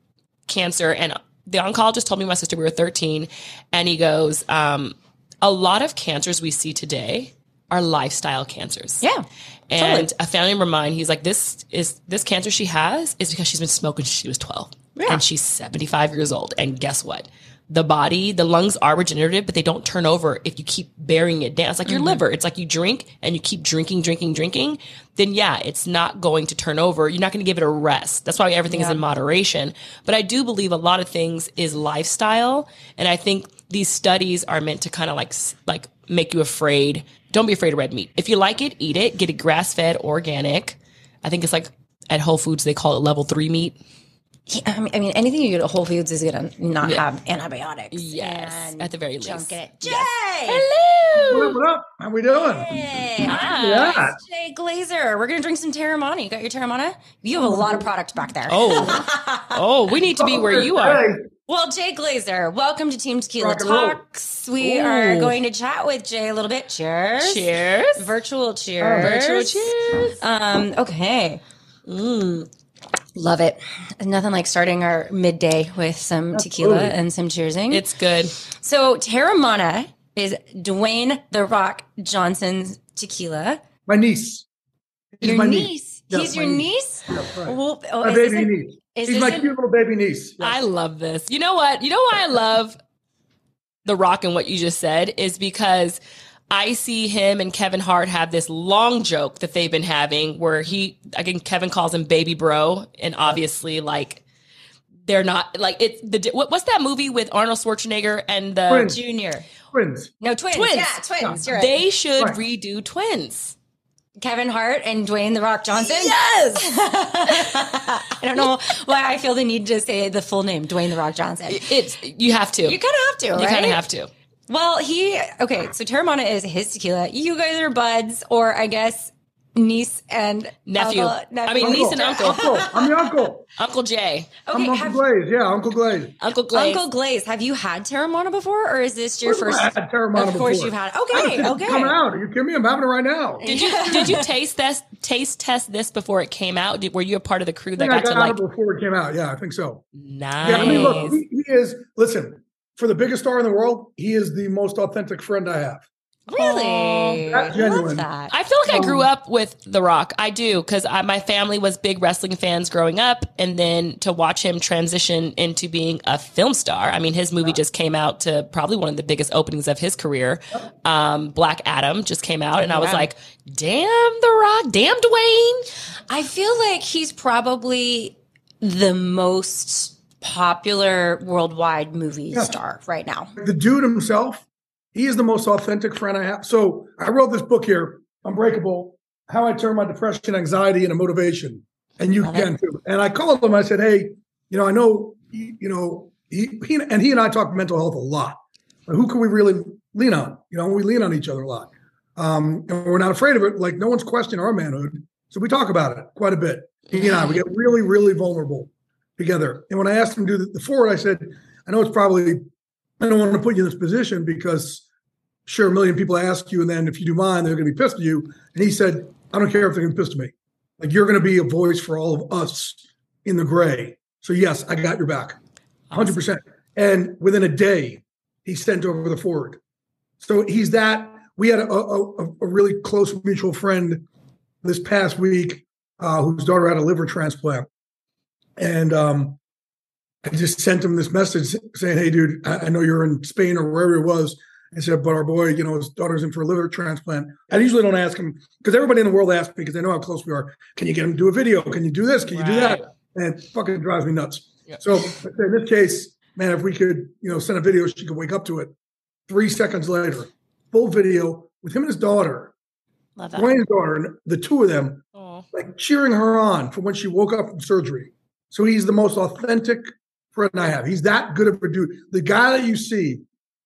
B: cancer and the oncologist told me my sister we were 13 and he goes um, a lot of cancers we see today are lifestyle cancers.
D: Yeah.
B: And a family member of mine, he's like, this is this cancer she has is because she's been smoking since she was 12. And she's 75 years old. And guess what? The body, the lungs are regenerative, but they don't turn over if you keep burying it down. It's like your mm-hmm. liver. It's like you drink and you keep drinking, drinking, drinking. Then yeah, it's not going to turn over. You're not going to give it a rest. That's why everything is in moderation. But I do believe a lot of things is lifestyle. And I think these studies are meant to kind of like, like make you afraid. Don't be afraid of red meat. If you like it, eat it. Get it grass fed, organic. I think it's like at Whole Foods, they call it level three meat.
D: Yeah, I mean, I mean, anything you get at Whole Foods is gonna not have antibiotics.
B: Yes,
D: and
B: at the very
D: junk
B: least.
D: in it. Jay,
B: Hello.
E: What up, what up? How are we doing?
D: Hey,
E: Yeah.
D: Jay Glazer. We're gonna drink some Teremana. You got your Teremana? You have a lot of product back there.
B: Oh, oh, we need to be where you are.
E: Hey,
D: Well, Jay Glazer, welcome to Team Tequila
E: Rock.
D: Talks. We
B: Ooh.
D: are going to chat with Jay a little bit. Cheers.
B: Cheers.
D: Virtual cheers.
B: Virtual cheers.
D: Um, okay. Love it. Nothing like starting our midday with some tequila
E: Absolutely.
D: and some cheersing.
B: It's good.
D: so Teremana is Dwayne the Rock Johnson's tequila.
E: my niece. He's
D: your
E: my
D: niece.
E: Yeah,
D: He's
E: my
D: your
E: niece.
D: niece?
E: Yeah, right.
D: Well, oh,
E: My
D: is
E: baby
D: this a-
E: niece.
D: is
E: He's my
D: a-
E: cute little baby niece. Yeah.
B: I love this. You know what? You know why I love The Rock and what you just said is because I see him and Kevin Hart have this long joke that they've been having where he, again, Kevin calls him baby bro. And obviously, like, they're not like it's the what, what's that movie with Arnold Schwarzenegger and the
E: Twins.
D: Junior.
E: Twins.
D: No, twins.
B: Twins.
D: Yeah, twins. You're right.
B: they should
E: Right.
B: redo twins.
D: Kevin Hart and Dwayne the Rock Johnson.
B: Yes. <laughs>
D: I don't know why I feel the need to say the full name, Dwayne the Rock Johnson.
B: it's you have to.
D: You kind of have to, right?
B: You kind of have to.
D: Well, he okay. So Teremana is his tequila. You guys are buds, or I guess niece and
B: Nephew.
D: uncle-
B: I mean, niece and uncle.
E: Uncle. I'm the uncle.
B: Uncle Jay,
E: I'm Uncle Glaze. Yeah, Uncle Glaze.
B: Uncle Glaze.
D: Uncle Glaze, have you had Teremana before, or is this your first?
E: I had Teremana
D: Of course,
E: before.
D: you've had. Okay,
E: It's
D: okay.
E: coming out. Are you kidding me? I'm having it right now.
B: Did you did you taste this taste test this before it came out? Did, were you a part of the crew that
E: think I
B: got to like
E: it before it came out. Yeah, I think so.
B: nice?
E: Yeah, I mean, look, he, he is. Listen, for the biggest star in the world, he is the most authentic friend I have.
D: Really,
E: That's
D: I love
E: genuine.
D: that.
B: I feel like I grew up with The Rock. I do because my family was big wrestling fans growing up, and then to watch him transition into being a film star. I mean, his movie just came out to probably one of the biggest openings of his career. Um, Black Adam just came out, and I was like, "Damn, The Rock! Damn, Dwayne!"
D: I feel like he's probably the most popular worldwide movie
E: Yeah.
D: star right now.
E: The dude himself, he is the most authentic friend I have. So I wrote this book here, Unbreakable, How I Turn My Depression, Anxiety into Motivation. And you
D: Love
E: can too. And I called him, I said, hey, you know, I know, you you know, he, he and he and I talk mental health a lot. But who can we really lean on? You know, we lean on each other a lot. Um, and we're not afraid of it. Like no one's questioning our manhood. So we talk about it quite a bit. He and I, we get really, really vulnerable together. And when I asked him to do the, foreword, I said, I know it's probably, I don't want to put you in this position because sure, a million people ask you, and then if you do mine, they're going to be pissed at you. And he said, I don't care if they're going to be pissed at me. Like you're going to be a voice for all of us in the gray. So yes, I got your back, hundred percent. And within a day, he sent over the foreword. So he's that. We had a, a, a- a really close mutual friend this past week uh, whose daughter had a liver transplant, and um, I just sent him this message saying, "Hey, dude, I, know you're in Spain or wherever it was." I said, "But our boy, you know, his daughter's in for a liver transplant." I usually don't ask him because everybody in the world asks me because they know how close we are. Can you get him to do a video? Can you do this? Can you do that? And it fucking drives me nuts.
B: Yep.
E: So in this case, man, if we could, you know, send a video, she could wake up to it. Three seconds later, full video with him and his daughter,
D: Love that.
E: Dwayne's daughter, and the two of them
B: Oh,
E: like cheering her on from when she woke up from surgery. So he's the most authentic friend I have. He's that good of a dude. The guy that you see,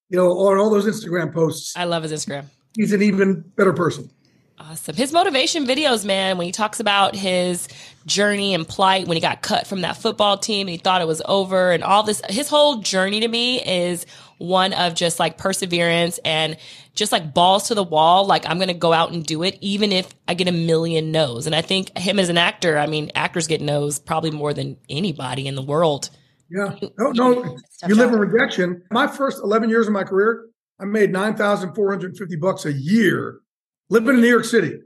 E: you know, on all those Instagram posts,
B: I love his Instagram.
E: he's an even better person.
B: Awesome. His motivation videos, man, when he talks about his journey and plight when he got cut from that football team and he thought it was over and all this, his whole journey to me is one of just like perseverance and just like balls to the wall. Like, I'm going to go out and do it, even if I get a million no's. And I think him as an actor, I mean, actors get no's probably more than anybody in the world.
E: Yeah. <laughs> No, no. You live in rejection. My first 11 years of my career, I made 9,450 bucks a year living in New York City.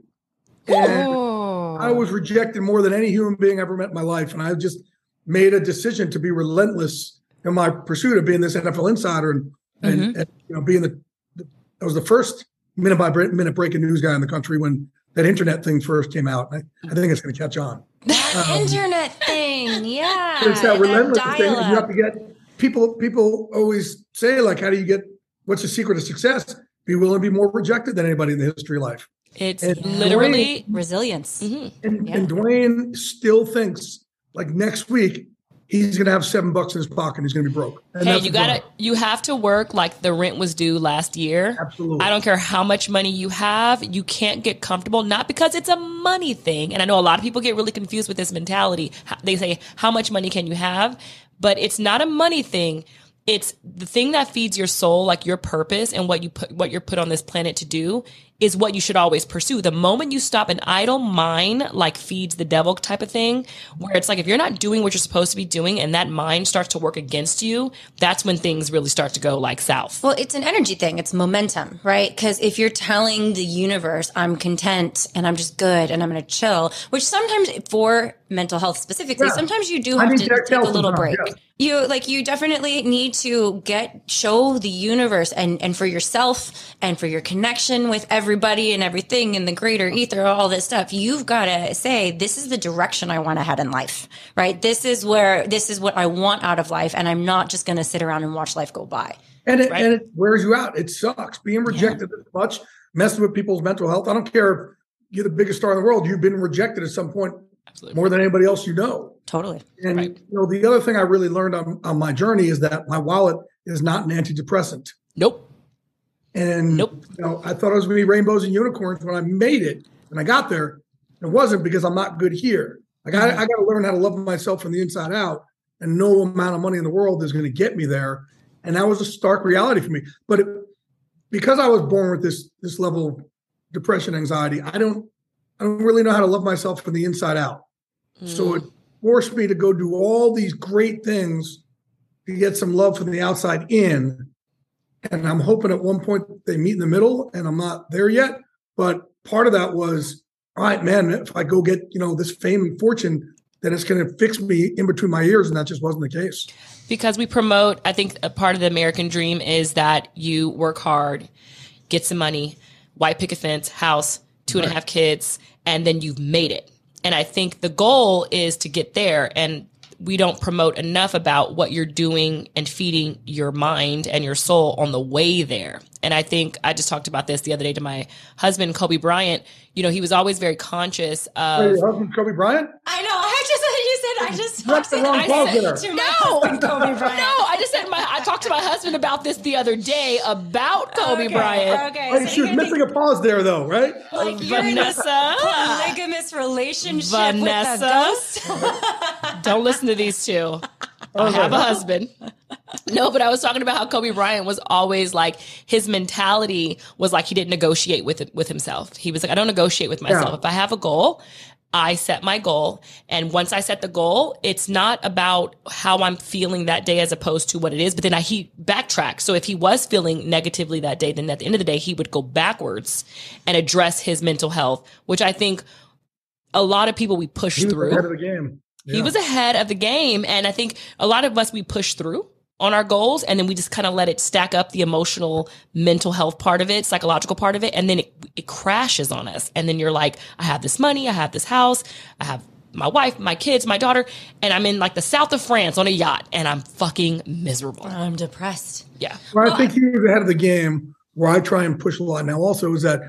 E: And
D: Oh.
E: I was rejected more than any human being I ever met in my life. And I just made a decision to be relentless in my pursuit of being this NFL insider and, and, mm-hmm. and, you know, being the, the, I was the first minute by minute breaking news guy in the country when that internet thing first came out. I, I think it's going to catch on.
D: That um, internet thing, yeah.
E: it's that
D: that
E: relentless thing. You have to get people. People always say like, "How do you get? What's the secret of success? Be willing to be more rejected than anybody in the history of life."
B: It's
E: And
B: literally,
D: resilience. Mm-hmm.
E: And,
D: Yeah.
E: and Dwayne still thinks like next week he's going to have seven bucks in his pocket. and He's going to be broke. And
B: hey, you gotta,
E: problem.
B: you have to work like the rent was due last year.
E: Absolutely.
B: I don't care how much money you have, you can't get comfortable, not because it's a money thing. And I know a lot of people get really confused with this mentality. They say, how much money can you have? But it's not a money thing. It's the thing that feeds your soul, like your purpose and what you put, what you're put on this planet to do is what you should always pursue. The moment you stop an idle mind, like feeds the devil type of thing, where it's like, if you're not doing what you're supposed to be doing and that mind starts to work against you, that's when things really start to go like south.
D: Well, it's an energy thing. It's momentum, right? Because if you're telling the universe, I'm content and I'm just good and I'm going to chill, which sometimes for mental health specifically,
E: Yeah.
D: sometimes you do have
E: need
D: to
E: to
D: take a little break.
E: yeah.
D: You like, you definitely need to get, show the universe and, and for yourself and for your connection with everybody and everything and the greater ether, all this stuff. You've got to say, this is the direction I want to head in life, right? This is where, this is what I want out of life. And I'm not just going to sit around and watch life go by.
E: and it,
B: Right.
E: and it wears you out. It sucks being rejected this much, messing with people's mental health. I don't care if you're the biggest star in the world. You've been rejected at some point
B: Absolutely.
E: more than anybody else you know.
D: Totally.
E: And
B: Right.
E: you know, the other thing I really learned on, on my journey is that my wallet is not an antidepressant.
B: Nope.
E: And
B: Nope.
E: you know, I thought it was going to be rainbows and unicorns when I made it. and I got there, it wasn't because I'm not good here. Like I, mm-hmm. I got to learn how to love myself from the inside out, and no amount of money in the world is going to get me there. And that was a stark reality for me. But it, because I was born with this this level of depression, anxiety, I don't I don't really know how to love myself from the inside out. So it forced me to go do all these great things to get some love from the outside in. And I'm hoping at one point they meet in the middle, and I'm not there yet. But part of that was, all right, man, if I go get, you know, this fame and fortune, then it's going to fix me in between my ears. And that just wasn't the case.
B: because we promote i think a part of the american dream is that you work hard get some money white picket fence house two and a half kids and then you've made it and i think the goal is to get there and we don't promote enough about what you're doing and feeding your mind and your soul on the way there. And I think I just talked about this the other day to my husband, Kobe Bryant. You know, he was always very conscious of.
E: Hey, your husband, Kobe Bryant?
D: I know. I just you said I just
E: That's the wrong
D: I said to my
B: No,
D: husband, Kobe <laughs> Bryant.
B: No, I just said my. I talked to my husband about this the other day about Kobe
D: Okay,
B: Bryant.
D: Okay,
E: Hey,
D: so
E: she was
D: you're
E: missing a pause there, though, right?
D: like you're
B: Vanessa.
D: polygamous relationship
B: Vanessa.
D: with a ghost.
B: Don't listen to these two. I have a husband. <laughs> No, but I was talking about how Kobe Bryant was always like his mentality was like he didn't negotiate with it, with himself. He was like, I don't negotiate with myself.
E: Yeah.
B: If I have a goal, I set my goal, and once I set the goal, it's not about how I'm feeling that day as opposed to what it is. But then I he backtrack. So if he was feeling negatively that day, then at the end of the day, he would go backwards and address his mental health, which I think a lot of people we push through.
E: ahead of the game.
B: He was ahead of the game. And I think a lot of us, we push through on our goals and then we just kind of let it stack up the emotional, mental health part of it, psychological part of it. And then it, it crashes on us. And then you're like, I have this money, I have this house, I have my wife, my kids, my daughter, and I'm in like the south of France on a yacht and I'm fucking miserable.
D: I'm depressed.
B: Yeah.
E: Well, I think he was ahead of the game. Where I try and push a lot now, also, is that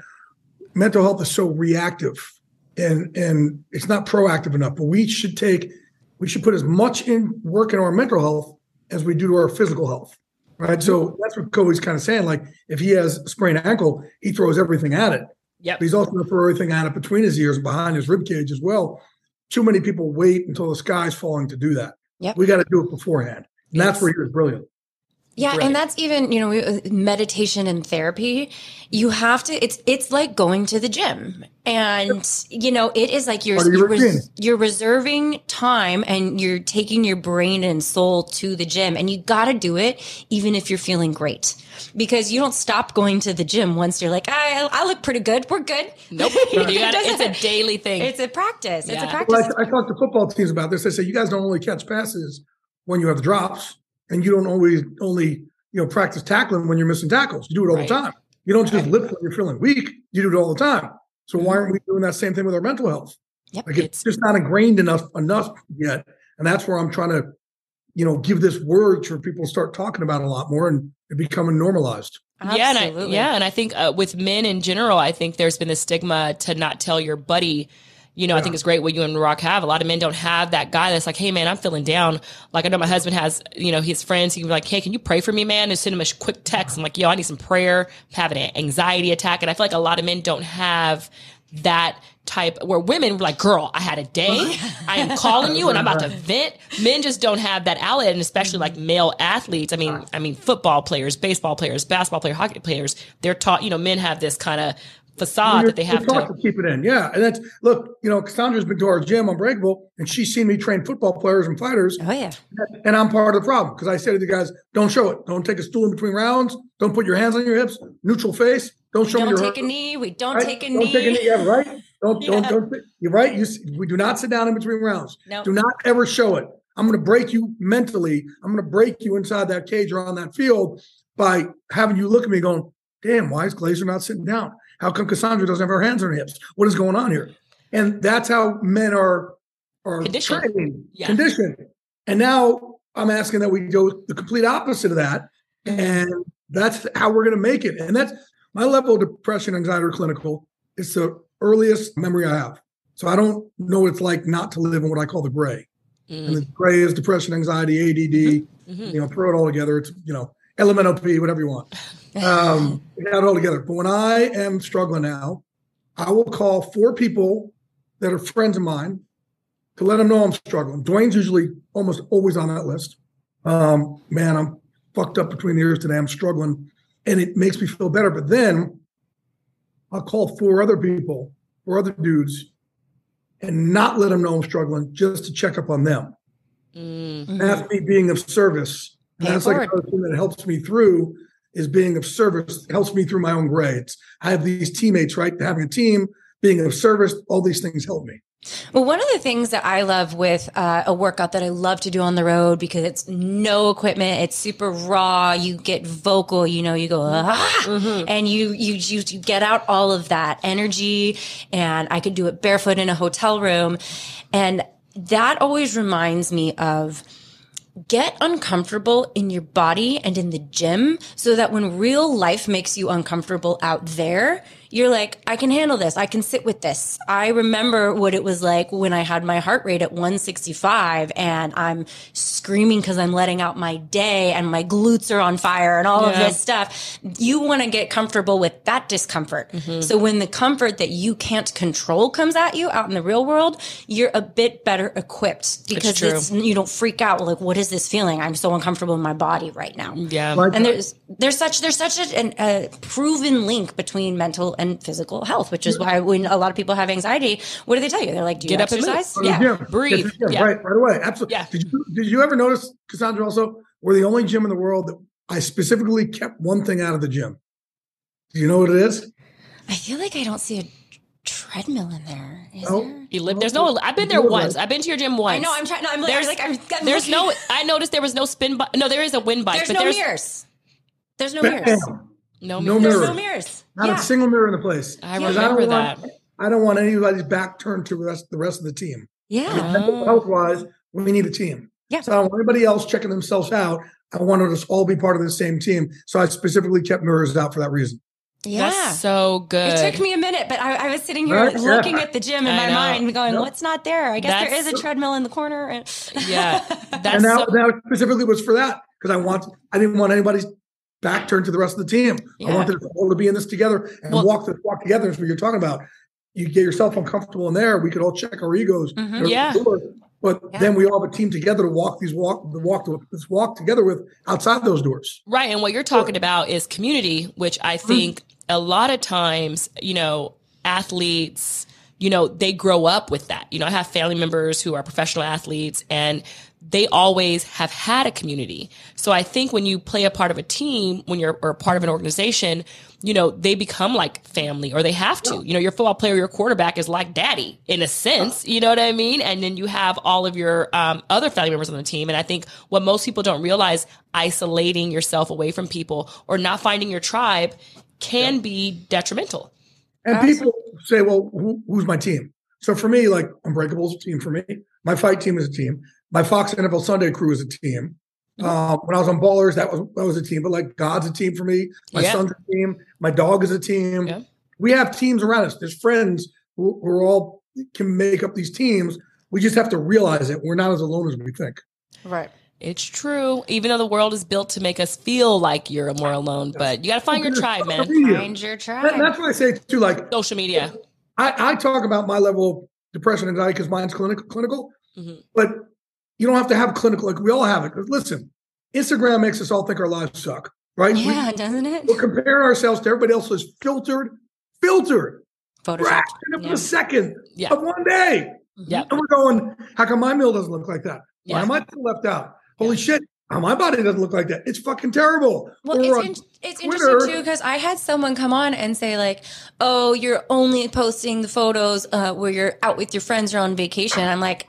E: mental health is so reactive, and and it's not proactive enough. But we should take, we should put as much in work in our mental health as we do to our physical health, right? So that's what Kobe's kind of saying. Like, if he has a sprained ankle, he throws everything at it. Yeah. He's also going to throw everything at it between his ears, behind his rib cage as well. Too many people wait until the sky's falling to do that.
D: Yep.
E: We got to do it beforehand, and that's where he was brilliant.
D: Yeah,
B: Right.
D: and that's even you know uh, meditation and therapy. You have to. It's it's like going to the gym, and you know it is like you're
E: Part
D: you're, res- you're reserving time and you're taking your brain and soul to the gym, and you got to do it even if you're feeling great, because you don't stop going to the gym once you're like I I look pretty good. We're good.
B: Nope. <laughs> You gotta, it's a <laughs> daily thing.
D: It's a practice. It's a practice.
E: Well, I, I talked to football teams about this. I say you guys don't only catch passes when you have drops, and you don't always only you know practice tackling when you're missing tackles. You do it all
B: Right.
E: the time. You don't just lift when you're feeling weak. You do it all the time. So why aren't we doing that same thing with our mental health?
D: Yep.
E: Like it's just not ingrained enough enough yet, and that's where I'm trying to, you know, give this word for people to start talking about a lot more and it becoming normalized.
B: Yeah, and I, yeah, and I think uh, with men in general, I think there's been this stigma to not tell your buddy. You know, I think it's great what you and Rock have. A lot of men don't have that guy that's like, "Hey, man, I'm feeling down." Like I know my husband has. You know, his friends. He can be like, "Hey, can you pray for me, man?" And send him a quick text. I'm like, "Yo, I need some prayer. I'm having an anxiety attack." And I feel like a lot of men don't have that type where women were like, girl, I had a day. <laughs> I am calling you and I'm about to vent. Men just don't have that outlet. And especially like mm-hmm. male athletes. I mean, I mean, football players, baseball players, basketball players, hockey players, they're taught, you know, men have this kind of facade that they have to.
E: to keep it in. Yeah, and that's look. You know, Cassandra's been to our gym Unbreakable, and she's seen me train football players and fighters.
D: oh yeah.
E: And I'm part of the problem because I say to the guys, don't show it. Don't take a stool in between rounds. Don't put your hands on your hips. Neutral face. Don't show me
D: Don't
E: your
D: take a knee. We don't
E: right?
D: take a
E: don't
D: knee.
E: take a knee. Yeah, right. Don't don't don't. You're right. You we do not sit down in between rounds.
D: No.
E: Do not ever show it. I'm going to break you mentally. I'm going to break you inside that cage or on that field by having you look at me going, "Damn, why is Glazer not sitting down? How come Cassandra doesn't have her hands on her hips? What is going on here?" And that's how men are are
B: Conditioned.
E: trained,
B: Yeah.
E: conditioned. And now I'm asking that we go the complete opposite of that, and that's how we're going to make it. And that's my level of depression, anxiety, or clinical. It's the earliest memory I have. So I don't know what it's like not to live in what I call the gray.
B: Mm.
E: And the gray is depression, anxiety, ADD.
B: Mhm.
E: You know, throw it all together. It's you know, elemental P, whatever you want. <laughs> Um, you got it all together. But when I am struggling now, I will call four people that are friends of mine to let them know I'm struggling. Dwayne's usually almost always on that list. Um, man, I'm fucked up between the ears today. I'm struggling, and it makes me feel better. But then I'll call four other people, four other dudes, and not let them know I'm struggling, just to check up on them.
B: Mm.
E: And that's me being of service. And
D: Pay it
E: that's like a person that helps me through is being of service, helps me through my own grades. I have these teammates, right? Having a team, being of service, all these things help me.
D: Well, one of the things that I love with uh, a workout that I love to do on the road because it's no equipment, it's super raw. You get vocal, you know, you go ah, and you, you you you get out all of that energy. And I could do it barefoot in a hotel room, and that always reminds me of get uncomfortable in your body and in the gym so that when real life makes you uncomfortable out there, you're like, I can handle this. I can sit with this. I remember what it was like when I had my heart rate at 165 and I'm screaming because I'm letting out my day and my glutes are on fire and all of this stuff. You want to get comfortable with that discomfort. Mm-hmm. So when the comfort that you can't control comes at you out in the real world, you're a bit better equipped because
B: true.
D: it's, you don't freak out like, what is this feeling? I'm so uncomfortable in my body right now.
B: Yeah.
D: And there's there's such there's such a, an, a proven link between mental and physical health, which is why when a lot of people have anxiety, what do they tell you? They're like, "Do you
B: Get up and move.
D: exercise?"
E: Go to the
D: Yeah,
B: breathe.
E: Get to the gym,
B: Yeah.
E: Right, right away. Absolutely.
B: Yeah.
E: Did you did you ever notice, Cassandra? Also, we're the only gym in the world that I specifically kept one thing out of the gym. Do you know what it is?
D: I feel like I don't see a treadmill in there. Is
E: No.
D: there?
B: You live, there's no, I've been there once. I've been to your gym once.
D: I know. I'm trying. No, I'm like,
B: There's,
D: like I'm, I'm
B: there's
D: looking-
B: no, I noticed there was no spin bike. No, there is a wind bike,
D: There's
B: but
D: no
B: there's
D: mirrors. There's no
E: Bam.
D: mirrors.
B: No,
E: No
B: mirrors.
E: Mirrors.
D: no mirrors.
E: Not
D: yeah.
E: a single mirror in the place.
B: I
E: 'Cause
B: remember
E: don't
B: that.
E: Want, I don't want anybody's back turned to the rest, the rest of the team.
D: yeah.
E: Mental oh. health wise, we need a team.
D: Yeah.
E: So I don't want anybody else checking themselves out. I wanted us all be part of the same team. So I specifically kept mirrors out for that reason.
D: Yeah.
B: That's so good.
D: It took me a minute, but I, I was sitting here
E: Right, yeah.
D: looking at the gym in
B: I
D: my
B: know.
D: mind, going,
E: Yep.
D: "What's not there? I guess there
B: That's-
D: is a treadmill in the corner."
B: Yeah. <laughs> That's
E: and that,
B: so,
E: now specifically was for that because I want I didn't want anybody's back turned to the rest of the team.
B: Yeah.
E: I want us all to be in this together and
B: Well-
E: walk this walk together. Is what you're talking about. You get yourself uncomfortable in there. We could all check our egos.
D: Mhm.
B: Yeah.
E: But
D: Yeah.
E: then we all have a team together to walk these walk the walk to this walk together with outside those doors.
B: Right. And what you're talking about is community, which I
E: Mm-hmm.
B: think a lot of times, you know, athletes, you know, they grow up with that. You know, I have family members who are professional athletes and they always have had a community. So I think when you play a part of a team, when you're or part of an organization, you know, they become like family or they have to. You know, your football player, your quarterback is like daddy in a sense. You know what I mean? And then you have all of your um, other family members on the team. And I think what most people don't realize, isolating yourself away from people or not finding your tribe can be detrimental.
E: And people say, "Well, who, who's my team?" So for me, like Unbreakable's is a team for me. My fight team is a team. My Fox NFL Sunday crew is a team. Um, when I was on Ballers, that was that was a team. But like God's a team for me. My
B: Yeah.
E: son's a team. My dog is a team.
B: Yeah.
E: We have teams around us. There's friends who, who are all can make up these teams. We just have to realize it. We're not as alone as we think.
D: Right.
B: It's true. Even though the world is built to make us feel like you're more alone, but you got to find your tribe, man.
D: Find your
E: That-
D: tribe.
E: that's what I say too. Like
B: Social media.
E: I, I talk about my level of depression and anxiety because mine's clinical, clinical.
B: Mhm.
E: But you don't have to have clinical. Like we all have it. Listen, Instagram makes us all think our lives suck, right? We-
D: yeah, doesn't it?
E: We're comparing ourselves to everybody else who's filtered, filtered,
D: Photoshop.
E: fraction of
D: Yeah.
E: a second
B: Yeah.
E: of one day.
B: Yeah.
E: And we're going, how come my meal doesn't look like that? Why
B: Yeah.
E: am I still left out? Holy shit, how my body doesn't look like that. It's fucking terrible.
D: Well,
E: Or
D: it's, in, it's
E: Twitter-
D: interesting too because I had someone come on and say like, "Oh, you're only posting the photos uh, where you're out with your friends or on vacation." I'm like.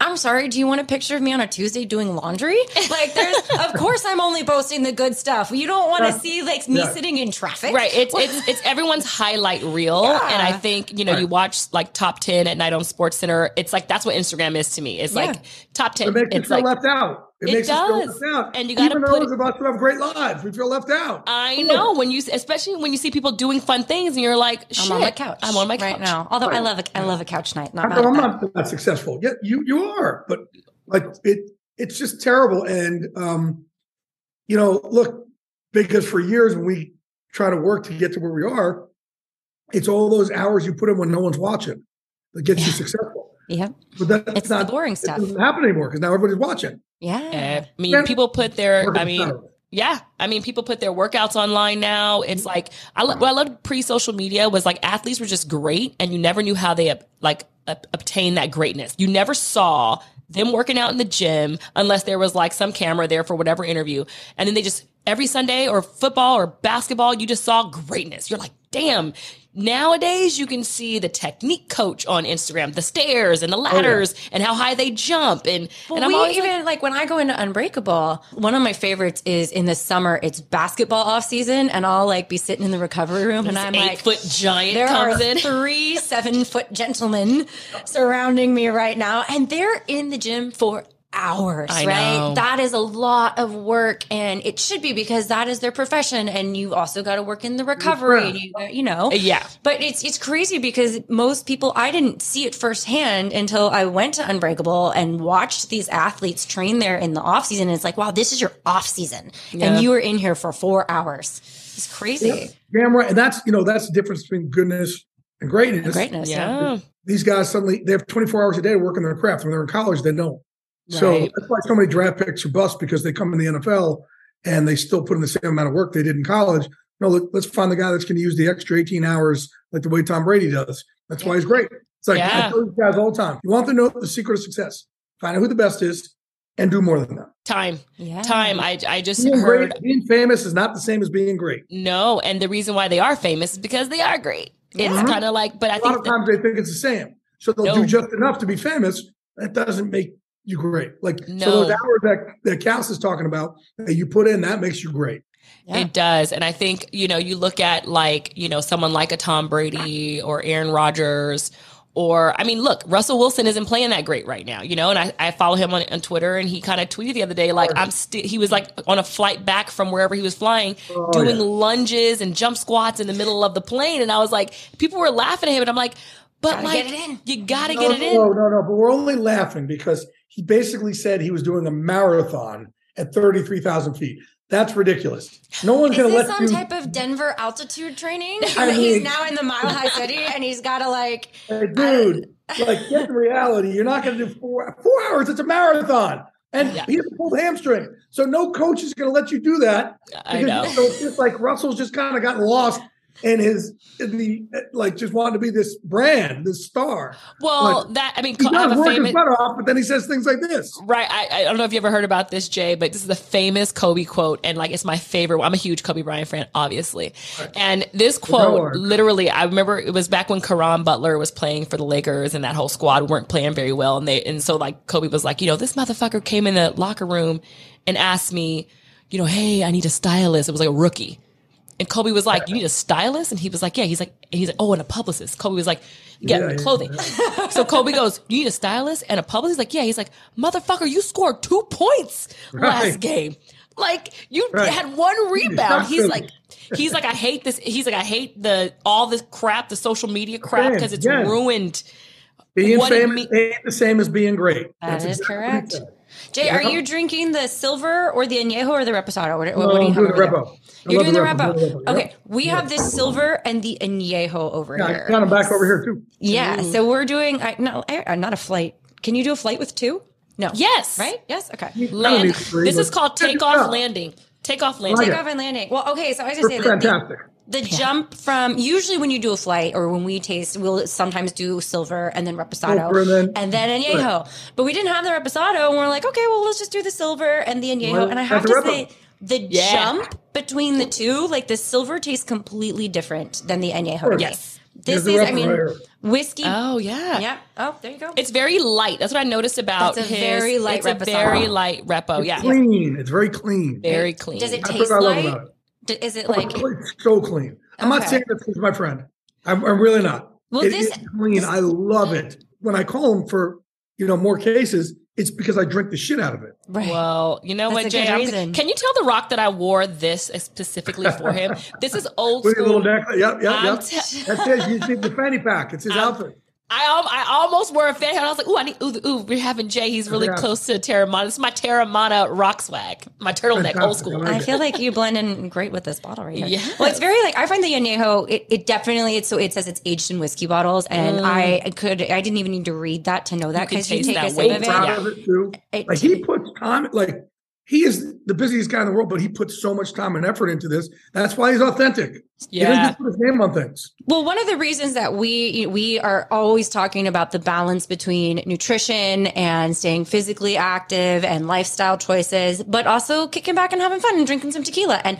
D: I'm sorry. Do you want a picture of me on a Tuesday doing laundry? <laughs> Like, there's, of course, I'm only posting the good stuff. You don't want to
E: Yeah.
D: see like me
E: Yeah.
D: sitting in traffic,
B: Right. It's it's <laughs> it's everyone's highlight reel. And I think, you know, you watch like top ten at night on Sports Center. It's like that's what Instagram is to me. It's
D: Yeah.
B: like top ten.
E: It makes us
B: It's
E: feel
B: like
E: left out. It,
B: It
E: makes us feel
B: does.
E: left out.
B: And you gotta
E: Even
B: put
E: those
B: it-
E: of us who have great lives, we feel left out.
B: I know when you especially when you see people doing fun things and you're like, Shit,
D: I'm on my couch.
B: I'm on my couch.
D: right now. Although I love a I love a couch night. Not
E: I'm,
D: mad
E: I'm
D: that.
E: not that successful. Yeah, you you are, but like it it's just terrible. And um, you know, look, because for years when we try to work to get to where we are, it's all those hours you put in when no one's watching that gets you successful.
D: Yeah.
E: But that's
D: It's the
E: not
D: boring
E: It
D: stuff.
E: doesn't happen anymore because now everybody's watching.
D: Yeah.
B: I mean, people put their I mean. Yeah, I mean, people put their workouts online now. It's mm-hmm. like I lo- what I loved pre social media was like athletes were just great, and you never knew how they like ob- obtain that greatness. You never saw them working out in the gym unless there was like some camera there for whatever interview, and then they just every Sunday or football or basketball, you just saw greatness. You're like, damn. Nowadays, you can see the technique coach on Instagram, the stairs and the oh, ladders, and how high they jump. And
D: Well,
B: and I'm
D: we even
B: like,
D: like, when I go into Unbreakable, one of my favorites is in the summer. It's basketball off season, and I'll like be sitting in the recovery room, and I'm
B: eight
D: like,
B: foot giant
D: there are
B: comes in. <laughs>
D: three seven foot gentlemen surrounding me right now, and they're in the gym for hours.
B: I
D: right?
B: know.
D: That is a lot of work, and it should be because that is their profession, and you also got to work in the recovery. And you, you know, uh,
B: Yeah.
D: but it's it's crazy because most people I didn't see it firsthand until I went to Unbreakable and watched these athletes train there in the off season. And it's like, wow, this is your off season,
B: Yeah.
D: and you were in here for four hours. It's crazy.
E: Damn right. And that's you know that's the difference between goodness and greatness.
D: Greatness. Yeah.
B: Yeah.
E: These guys suddenly they have 24 hours a day to work on their craft. When they're in college, they don't. So
B: Right.
E: that's why so many draft picks are bust because they come in the NFL and they still put in the same amount of work they did in college. No, let, us find the guy that's going to use the extra 18 hours like the way Tom Brady does. That's why he's great. It's like
B: Yeah.
E: I tell these guys all the time. You want to know the secret of success? Find out who the best is and do more than that.
B: Time.
D: Yeah.
B: Time. I I just
E: Being
B: heard
E: great, being famous is not the same as being great.
B: no, and the reason why they are famous is because they are great. It's mm-hmm.
D: Yeah.
B: kind of like, but I
E: A lot of
B: that-
E: times they think it's the same. So they'll
B: No.
E: do just enough to be famous. That doesn't make you great. Like so those hours that, that Cass is talking about that you put in, that makes you great.
D: Yeah.
B: It does. And I think, you know, you look at like, you know, someone like a Tom Brady or Aaron Rodgers or I mean, look, Russell Wilson isn't playing that great right now, you know, and I, I follow him on, on Twitter and he kind of tweeted the other day, like I'm still, he was like on a flight back from wherever he was flying, oh, doing
E: yeah.
B: lunges and jump squats in the middle of the plane. And I was like, people were laughing at him and I'm like, but
D: Gotta
B: like,
D: get it in.
B: you gotta
E: No,
B: get it in.
E: No, no, no. But we're only laughing because he basically said he was doing a marathon at 33,000 feet. That's ridiculous. No one's going to let
D: some
E: you.
D: type of Denver altitude training?
E: I <laughs>
D: he's now in the Mile High City and he's got to like. <laughs>
E: Hey, dude, like, get the reality. You're not going to do four, four hours. It's a marathon. And
B: Yeah.
E: he has a pulled hamstring. So no coach is going to let you do that.
B: I know.
E: So it's just like Russell's just kind of got lost in his, the, like, just wanted to be this brand, this star.
B: Well,
E: Like,
B: that, I mean,
E: He
B: I have
E: does
B: a
E: work his
B: famous,
E: butt off, but then he says things like this.
B: Right. I, I don't know if you ever heard about this, Jay, but this is the famous Kobe quote. And like, it's my favorite. I'm a huge Kobe Bryant fan, obviously. And this quote, literally, I remember it was back when Caron Butler was playing for the Lakers and that whole squad weren't playing very well. And they, and so like Kobe was like, you know, this motherfucker came in the locker room and asked me, you know, hey, I need a stylist. It was like a rookie. And Kobe was like, "You need a stylist," and he was like, "Yeah." He's like, he's like, "Oh, and a publicist." Kobe was like, "Yeah,
E: Yeah, yeah,
B: clothing." <laughs> so Kobe goes, "You need a stylist and a publicist?" He's like, "Yeah." He's like, "Motherfucker, you scored two points last
E: Right.
B: game. Like you
E: Right.
B: had one rebound." He's like, "He's like, I hate this." He's like, "I hate the all this crap, the social media crap, because it's
E: Again.
B: ruined."
E: Being
B: What
E: famous
B: mean-
E: ain't the same as being great.
D: That
E: That's
D: is
E: exactly
D: correct.
E: said.
D: Jay, are you drinking the silver or the añejo or the reposado? What, what,
E: No,
D: what do you
E: I'm
D: have
E: doing the
D: over there?
E: repo. I
D: You're doing the
E: the
D: repo.
E: repo. I'm doing the repo.
D: Okay,
E: Yep.
D: we have the silver and the añejo over
E: Yeah,
D: here.
E: I got him back over here too.
D: Yeah, so we're doing I, no, I, uh, not a flight. Can you do a flight with two? No.
B: Yes,
D: Right? Yes. Okay.
B: Land.
E: need
B: This is called
E: Yeah.
B: takeoff landing. Takeoff landing.
E: Like
D: Take off and landing. Well, okay. So I was
E: They're
D: gonna that the,
E: fantastic.
D: The jump from usually when you do a flight or when we taste, we'll sometimes do silver and then reposado
E: Silver and then-
D: and then añejo. But we didn't have the reposado, and we're like, okay, well, let's just do the silver and the añejo.
E: Well,
D: and I have to
E: a repo.
D: say, the
B: Yeah.
D: jump between the two, like the silver tastes completely different than the añejo. to
B: Yes.
D: This
E: There's
D: is, I mean,
E: right
D: whiskey.
B: Oh yeah.
D: Yeah. Oh, there you go.
B: It's very light. That's what I noticed about it.
D: It's a
B: his.
D: very light
B: It's a
D: reposado.
B: very light repo. Yeah.
E: Clean. It's very clean.
B: Very clean.
D: Does it
E: That's
D: taste
E: what I love
D: light?
E: About it.
D: D- Is it oh, like?
E: It's so clean. I'm not saying this is my friend. I'm, I'm really not.
D: Well,
E: It
D: this-
E: is clean. I love it. When I call him for you know more cases, it's because I drink the shit out of it.
D: Right.
B: Well, you know
D: That's
B: what,
D: a
B: Jay?
D: reason.
B: can you tell The Rock that I wore this specifically for him? <laughs> This is old
E: With your
B: school.
E: little necklace. Yep, yep, yep.
B: te-
E: That's it. You see the fanny pack. It's his
B: I'm-
E: outfit.
B: I, I almost wore a fan hat. I was like, ooh, I need, ooh, ooh, we're having Jay. He's really
E: Yeah.
B: close to Teremana. This is my Teremana rock swag, my turtleneck, old school.
E: I like
D: I feel like you blend in great with this bottle right here.
B: Yeah.
D: Well, it's very like I find the añejo. It, it definitely it's so it says it's aged in whiskey bottles, and I could I didn't even need to read that to know that
B: Mm.
D: because you,
B: taste
D: take
B: that
D: a sip of it.
B: Yeah.
E: it too.
D: It-
E: Like he puts time. Like he is the busiest guy in the world, but he puts so much time and effort into this. That's why he's authentic. He doesn't
B: Yeah.
E: just put his name on things.
D: Well, one of the reasons that we we are always talking about the balance between nutrition and staying physically active and lifestyle choices, but also kicking back and having fun and drinking some tequila. And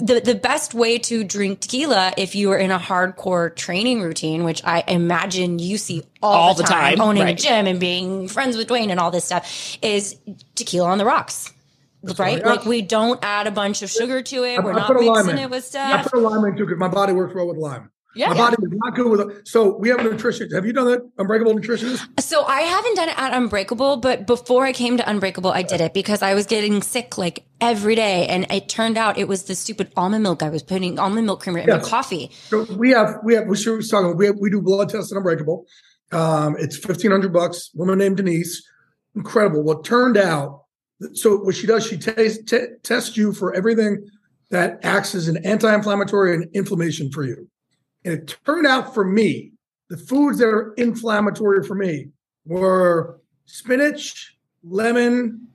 D: the the best way to drink tequila if you are in a hardcore training routine, which I imagine you see all,
B: All
D: the,
B: the
D: time,
B: time,
D: owning
B: right.
D: a gym and being friends with Dwayne and all this stuff, is tequila on the rocks. Right?
E: Yeah.
D: Like we don't add a bunch of sugar to it.
E: I-
D: We're
E: I
D: not
E: put a lime
D: mixing it with stuff.
E: I put a lime in too because my body works well with lime.
B: Yeah.
E: My body is not good with So we have a nutritionist. Have you done that? Unbreakable nutritionist?
D: So I haven't done it at Unbreakable, but before I came to Unbreakable, I did it because I was getting sick like every day. And it turned out it was the stupid almond milk I was putting almond milk creamer in my coffee.
E: So we have we have we should was talking. We have, we do blood tests at Unbreakable. Um, it's fifteen hundred bucks. Woman named Denise, incredible. What turned out, so what she does, she tas- t- tests you for everything that acts as an anti-inflammatory and inflammation for you. And it turned out for me, the foods that are inflammatory for me were spinach, lemon,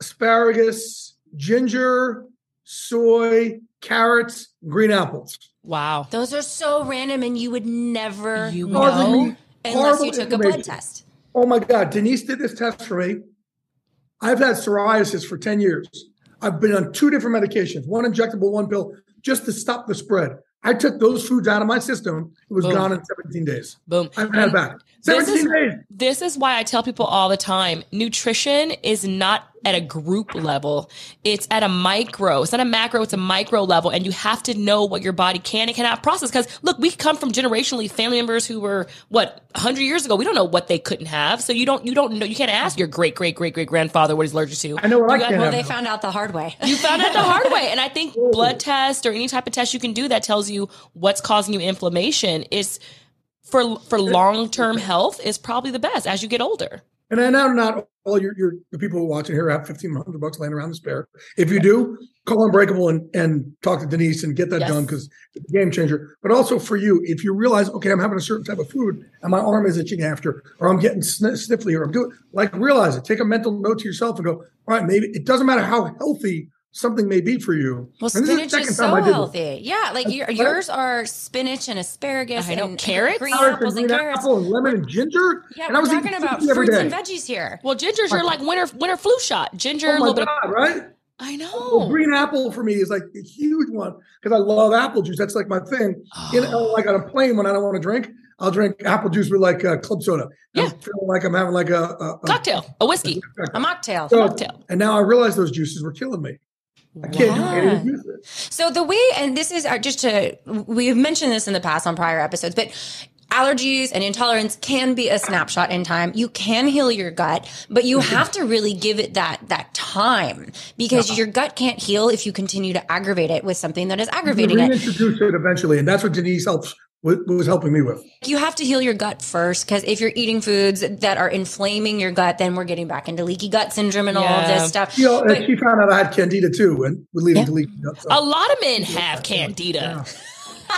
E: asparagus, ginger, soy, carrots, green apples.
B: Wow.
D: Those are so random and you would never
B: You
D: know
E: Horrible-
D: unless you took a blood test.
E: Oh my God, Denise did this test for me. I've had psoriasis for 10 years. I've been on two different medications, one injectable, one pill, just to stop the spread. I took those foods out of my system. It was
B: Boom.
E: gone in 17 days.
B: Boom.
E: I haven't had it back.
B: This
E: 17
B: is-
E: days.
B: This is why I tell people all the time nutrition is not at a group level, it's at a micro. It's not a macro, it's a micro level. And you have to know what your body can and cannot process. Because look, we come from generationally family members who were, what, 100 years ago. We don't know what they couldn't have. So you don't, you don't know, you can't ask your great, great, great, great grandfather what he's allergic to.
E: I know what
B: You
E: I
B: got-
E: can't
D: Well,
E: have.
D: they found out the hard way.
B: you found out the <laughs> hard way. And I think blood test or any type of test you can do that tells you what's causing you inflammation is for for long term health is probably the best as you get older.
E: And I know not all your, your the people who are watching here have 1500 bucks laying around to spare. If you do, call Unbreakable and, and talk to Denise and get that
B: Yes.
E: done because it's a game changer. But also for you, if you realize, okay, I'm having a certain type of food and my arm is itching after, or I'm getting sn- sniffly, or I'm doing like realize it. Take a mental note to yourself and go, all right, maybe it doesn't matter how healthy something may be for you.
D: Well,
E: And
D: spinach
E: the
D: is, so
E: time I did this.
D: healthy. Yeah, like your, yours are spinach and asparagus
B: I know.
D: and
B: Carrots?
D: green apples and
E: green
D: carrots.
E: apple and lemon and ginger.
D: Yeah,
E: and I
D: we're
E: was
D: talking about fruits and veggies here.
B: Well, ginger's your like winter winter flu shot. Ginger, a
E: Oh
B: little
E: my
B: bit. Of,
E: God, right?
B: I
E: Oh,
B: know.
E: green apple for me is like a huge one because I love apple juice. That's like my thing. You know, like on a plane when I don't want to drink, I'll drink apple juice with like uh, club soda.
B: Yeah.
E: I'm feeling like I'm having like a, a, a
B: Cocktail, a whiskey.
D: A mocktail.
E: So-
B: Cocktail.
E: And now I realize those juices were killing me. I can't do any of the.
D: So the way, and this is our- just to, we've mentioned this in the past on prior episodes, but allergies and intolerance can be a snapshot in time. You can heal your gut, but you mm-hmm. have to really give it that, that time because uh-huh. your gut can't heal if you continue to aggravate it with something that is
E: You
D: aggravating it.
E: reintroduce it eventually, and that's what Denise helps was, was helping me with.
D: You have to heal your gut first because if you're eating foods that are inflaming your gut, then we're getting back into leaky gut syndrome and all of this stuff.
E: You know, and
D: But-
E: she found out I had candida too, and would lead into leaky gut. So.
B: A lot of men have candida.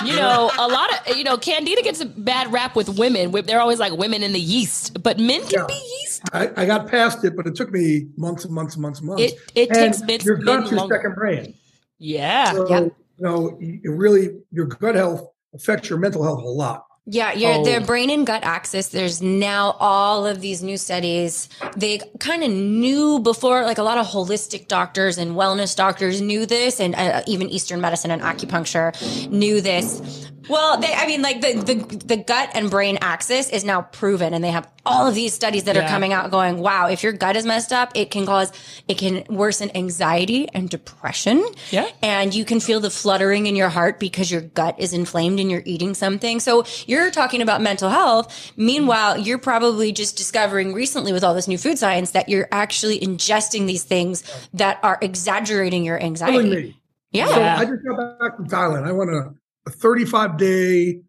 B: You know, a lot of you know, candida gets a bad rap with women. They're always like women in the yeast, but men can
E: Yeah.
B: be yeast.
E: I, I got past it, but it took me months and months and months and months.
B: It- it
E: And
B: takes men-
E: your
B: men
E: gut's your
B: longer.
E: second brain.
B: Yeah.
E: So,
D: Yep.
E: you know, it really your gut health affects your mental health a lot.
D: Yeah, your
B: Oh.
D: the brain and gut axis. There's now all of these new studies. They kind of knew before, like a lot of holistic doctors and wellness doctors knew this, and uh, even Eastern medicine and acupuncture knew this. Well, they, I mean, like the, the the gut and brain axis is now proven, and they have all of these studies that are coming out going, wow, if your gut is messed up, it can cause, it can worsen anxiety and depression.
B: Yeah.
D: And you can feel the fluttering in your heart because your gut is inflamed and you're eating something. So you're talking about mental health. Meanwhile, you're probably just discovering recently with all this new food science that you're actually ingesting these things that are exaggerating your anxiety. Yeah.
E: So I just got back from Thailand. I went on a, a 35 day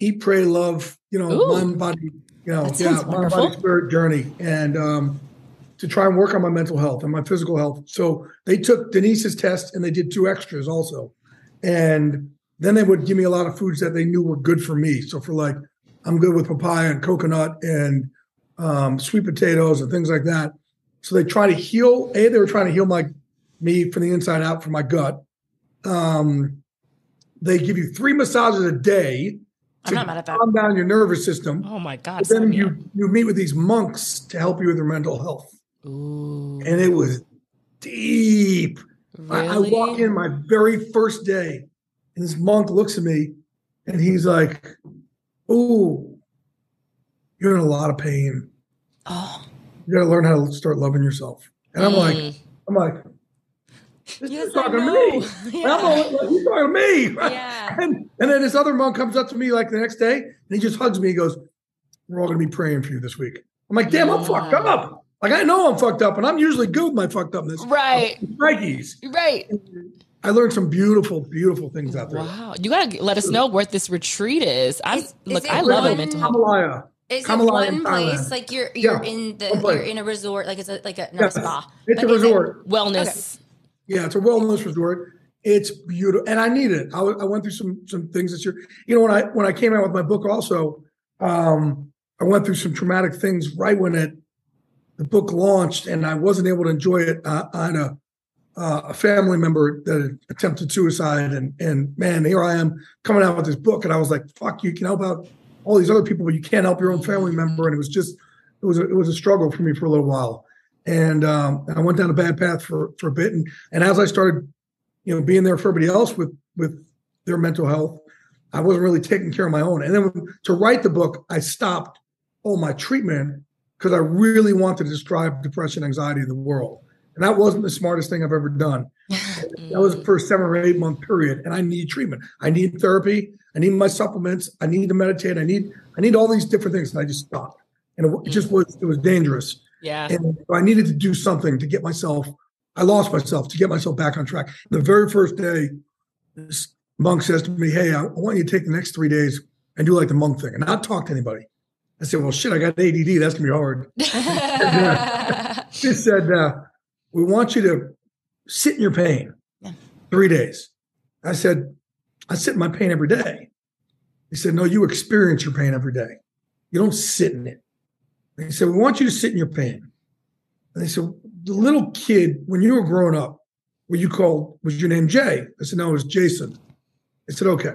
E: eat, pray, love, you know,
B: Ooh.
E: mind, body, you know, yeah, mind, body, spirit journey. And um, to try and work on my mental health and my physical health. So they took Denise's test and they did two extras also. And then they would give me a lot of foods that they knew were good for me. So for like, I'm good with papaya and coconut and um, sweet potatoes and things like that. So they try to heal. A, they were trying to heal my me from the inside out from my gut. Um, they give you three massages a day
D: I'm not mad at that.
E: calm down your nervous system.
B: Oh my God.
E: But then you you meet with these monks to help you with your mental health,
B: Ooh,
E: and it was deep. I, I walk in my very first day, and this monk looks at me, and he's like, "Ooh, you're in a lot of pain.
D: Oh,
E: You got to learn how to start loving yourself." And I'm like,
B: Mm.
E: I'm like, this
D: Yes,
E: is
D: I
E: talking to me. <laughs>
D: Yeah.
E: I'm all, like, he's talking to me.
D: Yeah.
E: And, and then this other monk comes up to me like the next day, and he just hugs me. He goes, "We're all going to be praying for you this week." I'm like, "Damn, I'm fucked up." Like I know I'm fucked up, and I'm usually good with my fucked upness.
B: Right.
E: Nikes.
B: Right.
E: I learned some beautiful, beautiful things out there.
B: Wow. You gotta let us know where this retreat is. I'm
D: Is- is
B: look.
D: it
B: I love
D: one-
B: a mental health.
E: Himalaya.
D: is
E: Kamalaya
D: it
E: in
D: one place?
E: Thailand.
D: Like you're you're
E: Yeah,
D: in the
E: one place.
D: you're in a resort, like it's a, like a not
E: Yes.
D: a spa.
E: It's
D: Like,
E: a
D: is it-
E: resort.
B: Wellness.
E: Yeah, it's a wellness resort. It's beautiful, and I need it. I, I went through some some things this year. You know, when I when I came out with my book, also, um, I went through some traumatic things right when it the book launched, and I wasn't able to enjoy it. I, I had a uh, a family member that attempted suicide, and and man, here I am coming out with this book, and I was like, "Fuck, you can help out all these other people, but you can't help your own family member." And it was just it was a, it was a struggle for me for a little while, and um, I went down a bad path for for a bit, and and as I started, you know, being there for everybody else with with their mental health, I wasn't really taking care of my own. And then to write the book, I stopped all my treatment because I really wanted to describe depression, anxiety in the world. And that wasn't the smartest thing I've ever done. <laughs> That was for a seven or eight month period. And I need treatment. I need therapy. I need my supplements. I need to meditate. I need I need all these different things. And I just stopped. And it, it just was it was dangerous.
B: Yeah.
E: And I needed to do something to get myself, I lost myself to get myself back on track. The very first day, this monk says to me, Hey, I, I want you to take the next three days and do like the monk thing and not talk to anybody. I said, Well, shit, I got ADD. That's going to be hard. <laughs> She said, uh, We want you to sit in your pain three days. I said, I sit in my pain every day. He said, No, you experience your pain every day. You don't sit in it. He said, We want you to sit in your pain. And they said, The little kid, when you were growing up, were you called, was your name Jay? I said, No, it was Jason. I said, Okay.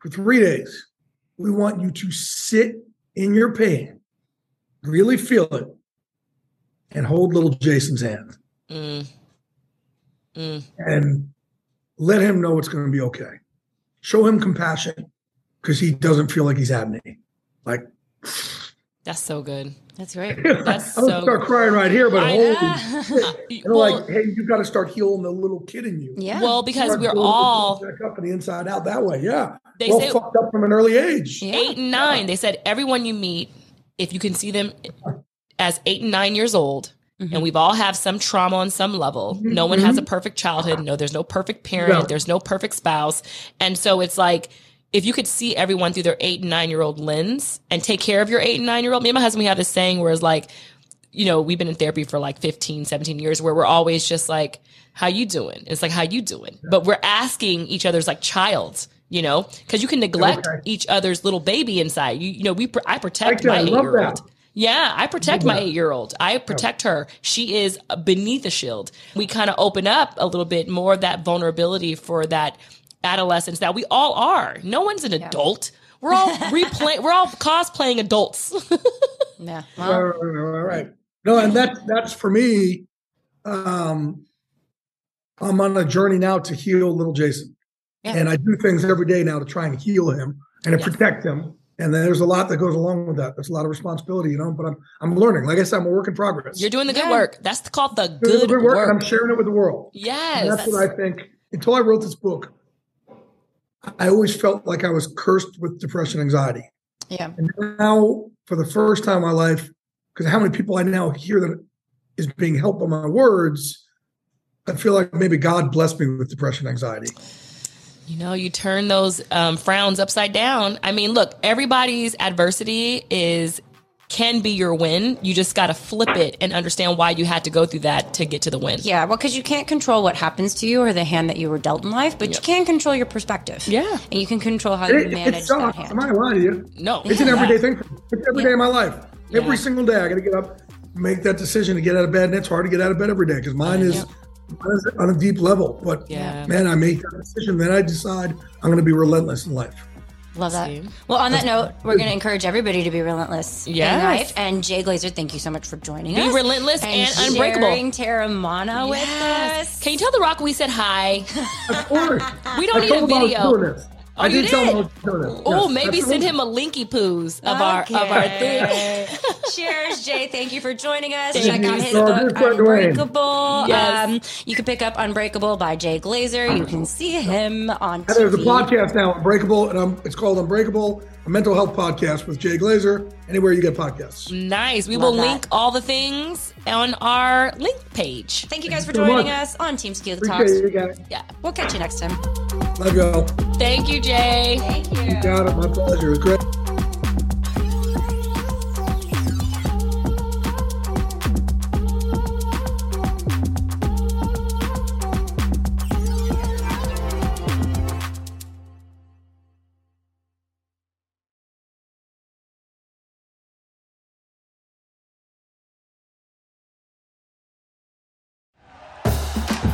E: For three days, we want you to sit in your pain, really feel it, and hold little Jason's hand
B: Mm. Mm.
E: and let him know it's going to be okay. Show him compassion because he doesn't feel like he's had any. Like,
B: That's so good.
D: That's great. <laughs>
B: That's
E: I'm
B: so-
E: gonna start crying right here, but
B: I-
E: holy shit.
B: Uh,
E: And they're
B: well,
E: like, hey, you got to start healing the little kid in you.
D: Yeah.
B: well, because
E: Start
B: we're all
E: yourself back up and the inside out that way. Yeah,
B: They
E: well
B: say-
E: fucked up from an early age.
D: Yeah.
B: eight and nine. They said everyone you meet, if you can see them as eight and nine years old,
D: Mm-hmm.
B: and we've all have some trauma on some level. No one has a perfect childhood. No, there's no perfect parent.
E: No.
B: There's no perfect spouse. And so it's like, if you could see everyone through their eight and nine year old lens and take care of your eight and nine year old, me and my husband, we have this saying where it's like, you know, we've been in therapy for like 15, 17 years where we're always just like, how you doing? It's like, how you doing? But we're asking each other's like child, you know, cause you can neglect
E: Okay.
B: each other's little baby inside. You, you know, we, I protect
E: that.
B: my eight year old. Yeah, I protect my eight year old. I protect her. She is uh, beneath the shield. We kind of open up a little bit more of that vulnerability for that adolescence that we all are. No one's an adult. We're all <laughs> replay. We're all cosplaying adults. <laughs>
D: Yeah.
E: Right,
D: Well,
E: right, right, right, right. No, and that that's for me. Um, I'm on a journey now to heal little Jason,
D: Yeah.
E: and I do things every day now to try and heal him and to
B: Yes.
E: protect him. And then there's a lot that goes along with that. There's a lot of responsibility, you know. But I'm I'm learning. Like I said, I'm a work in progress.
B: You're doing the good
D: Yeah.
B: work. That's called the
E: Doing
B: good,
E: good
B: work.
E: and I'm sharing it with the world.
B: yes,
E: And that's, what I think. Until I wrote this book, I always felt like I was cursed with depression, anxiety.
D: yeah.
E: And now, for the first time in my life, because how many people I now hear that is being helped by my words, I feel like maybe God blessed me with depression, anxiety.
B: You know, you turn those um, frowns upside down. I mean, look, everybody's adversity is can be your win. You just got to flip it and understand why you had to go through that to get to the win.
D: Yeah, well, because you can't control what happens to you or the hand that you were dealt in life, but you can control your perspective.
B: Yeah.
D: And you can control how you
E: It, it
D: manage that hand.
E: I'm not gonna you.
B: No,
E: It's an everyday thing. For me. It's every day of my life. Every single day, I got to get up, make that decision to get out of bed. And it's hard to get out of bed every day because mine is, mine is on a deep level. But
B: Yeah.
E: man, I make that decision. Then I decide I'm going to be relentless in life.
D: Love that.
B: See?
D: Well, on that note, we're going to encourage everybody to be relentless
B: Yes.
D: in life. And Jay Glazer, thank you so much for joining
B: Be
D: us.
B: Be relentless and unbreakable.
D: Sharing Teremana with us.
B: Can you tell The Rock we said hi?
E: Of course.
B: We don't
E: I
B: need a
E: him I
B: video.
E: Doing this. I
B: you
E: did, tell him
B: did?
E: I was doing this.
B: Oh,
E: Yes,
B: maybe send him a linky poos of our of our thing. <laughs>
D: Cheers, Jay. Thank you for joining us.
B: Thank
D: Check
B: you.
D: out his
E: So
D: book,
E: good for Dwayne.
D: Unbreakable.
B: Yes.
D: Um, you can pick up Unbreakable by Jay Glazer. You can see him on
E: And there's a podcast now, Unbreakable, and um, it's called Unbreakable, a mental health podcast with Jay Glazer. Anywhere you get podcasts.
B: Nice. We
D: Love
B: will
D: that.
B: link all the things on our link page.
D: Thank you guys for
E: so
D: joining
E: much.
D: us on Team Tequila Talks.
E: You guys.
B: Yeah.
D: We'll catch you next time.
E: Love y'all.
B: Thank you, Jay.
D: Thank you.
E: You got it. My pleasure. It's great.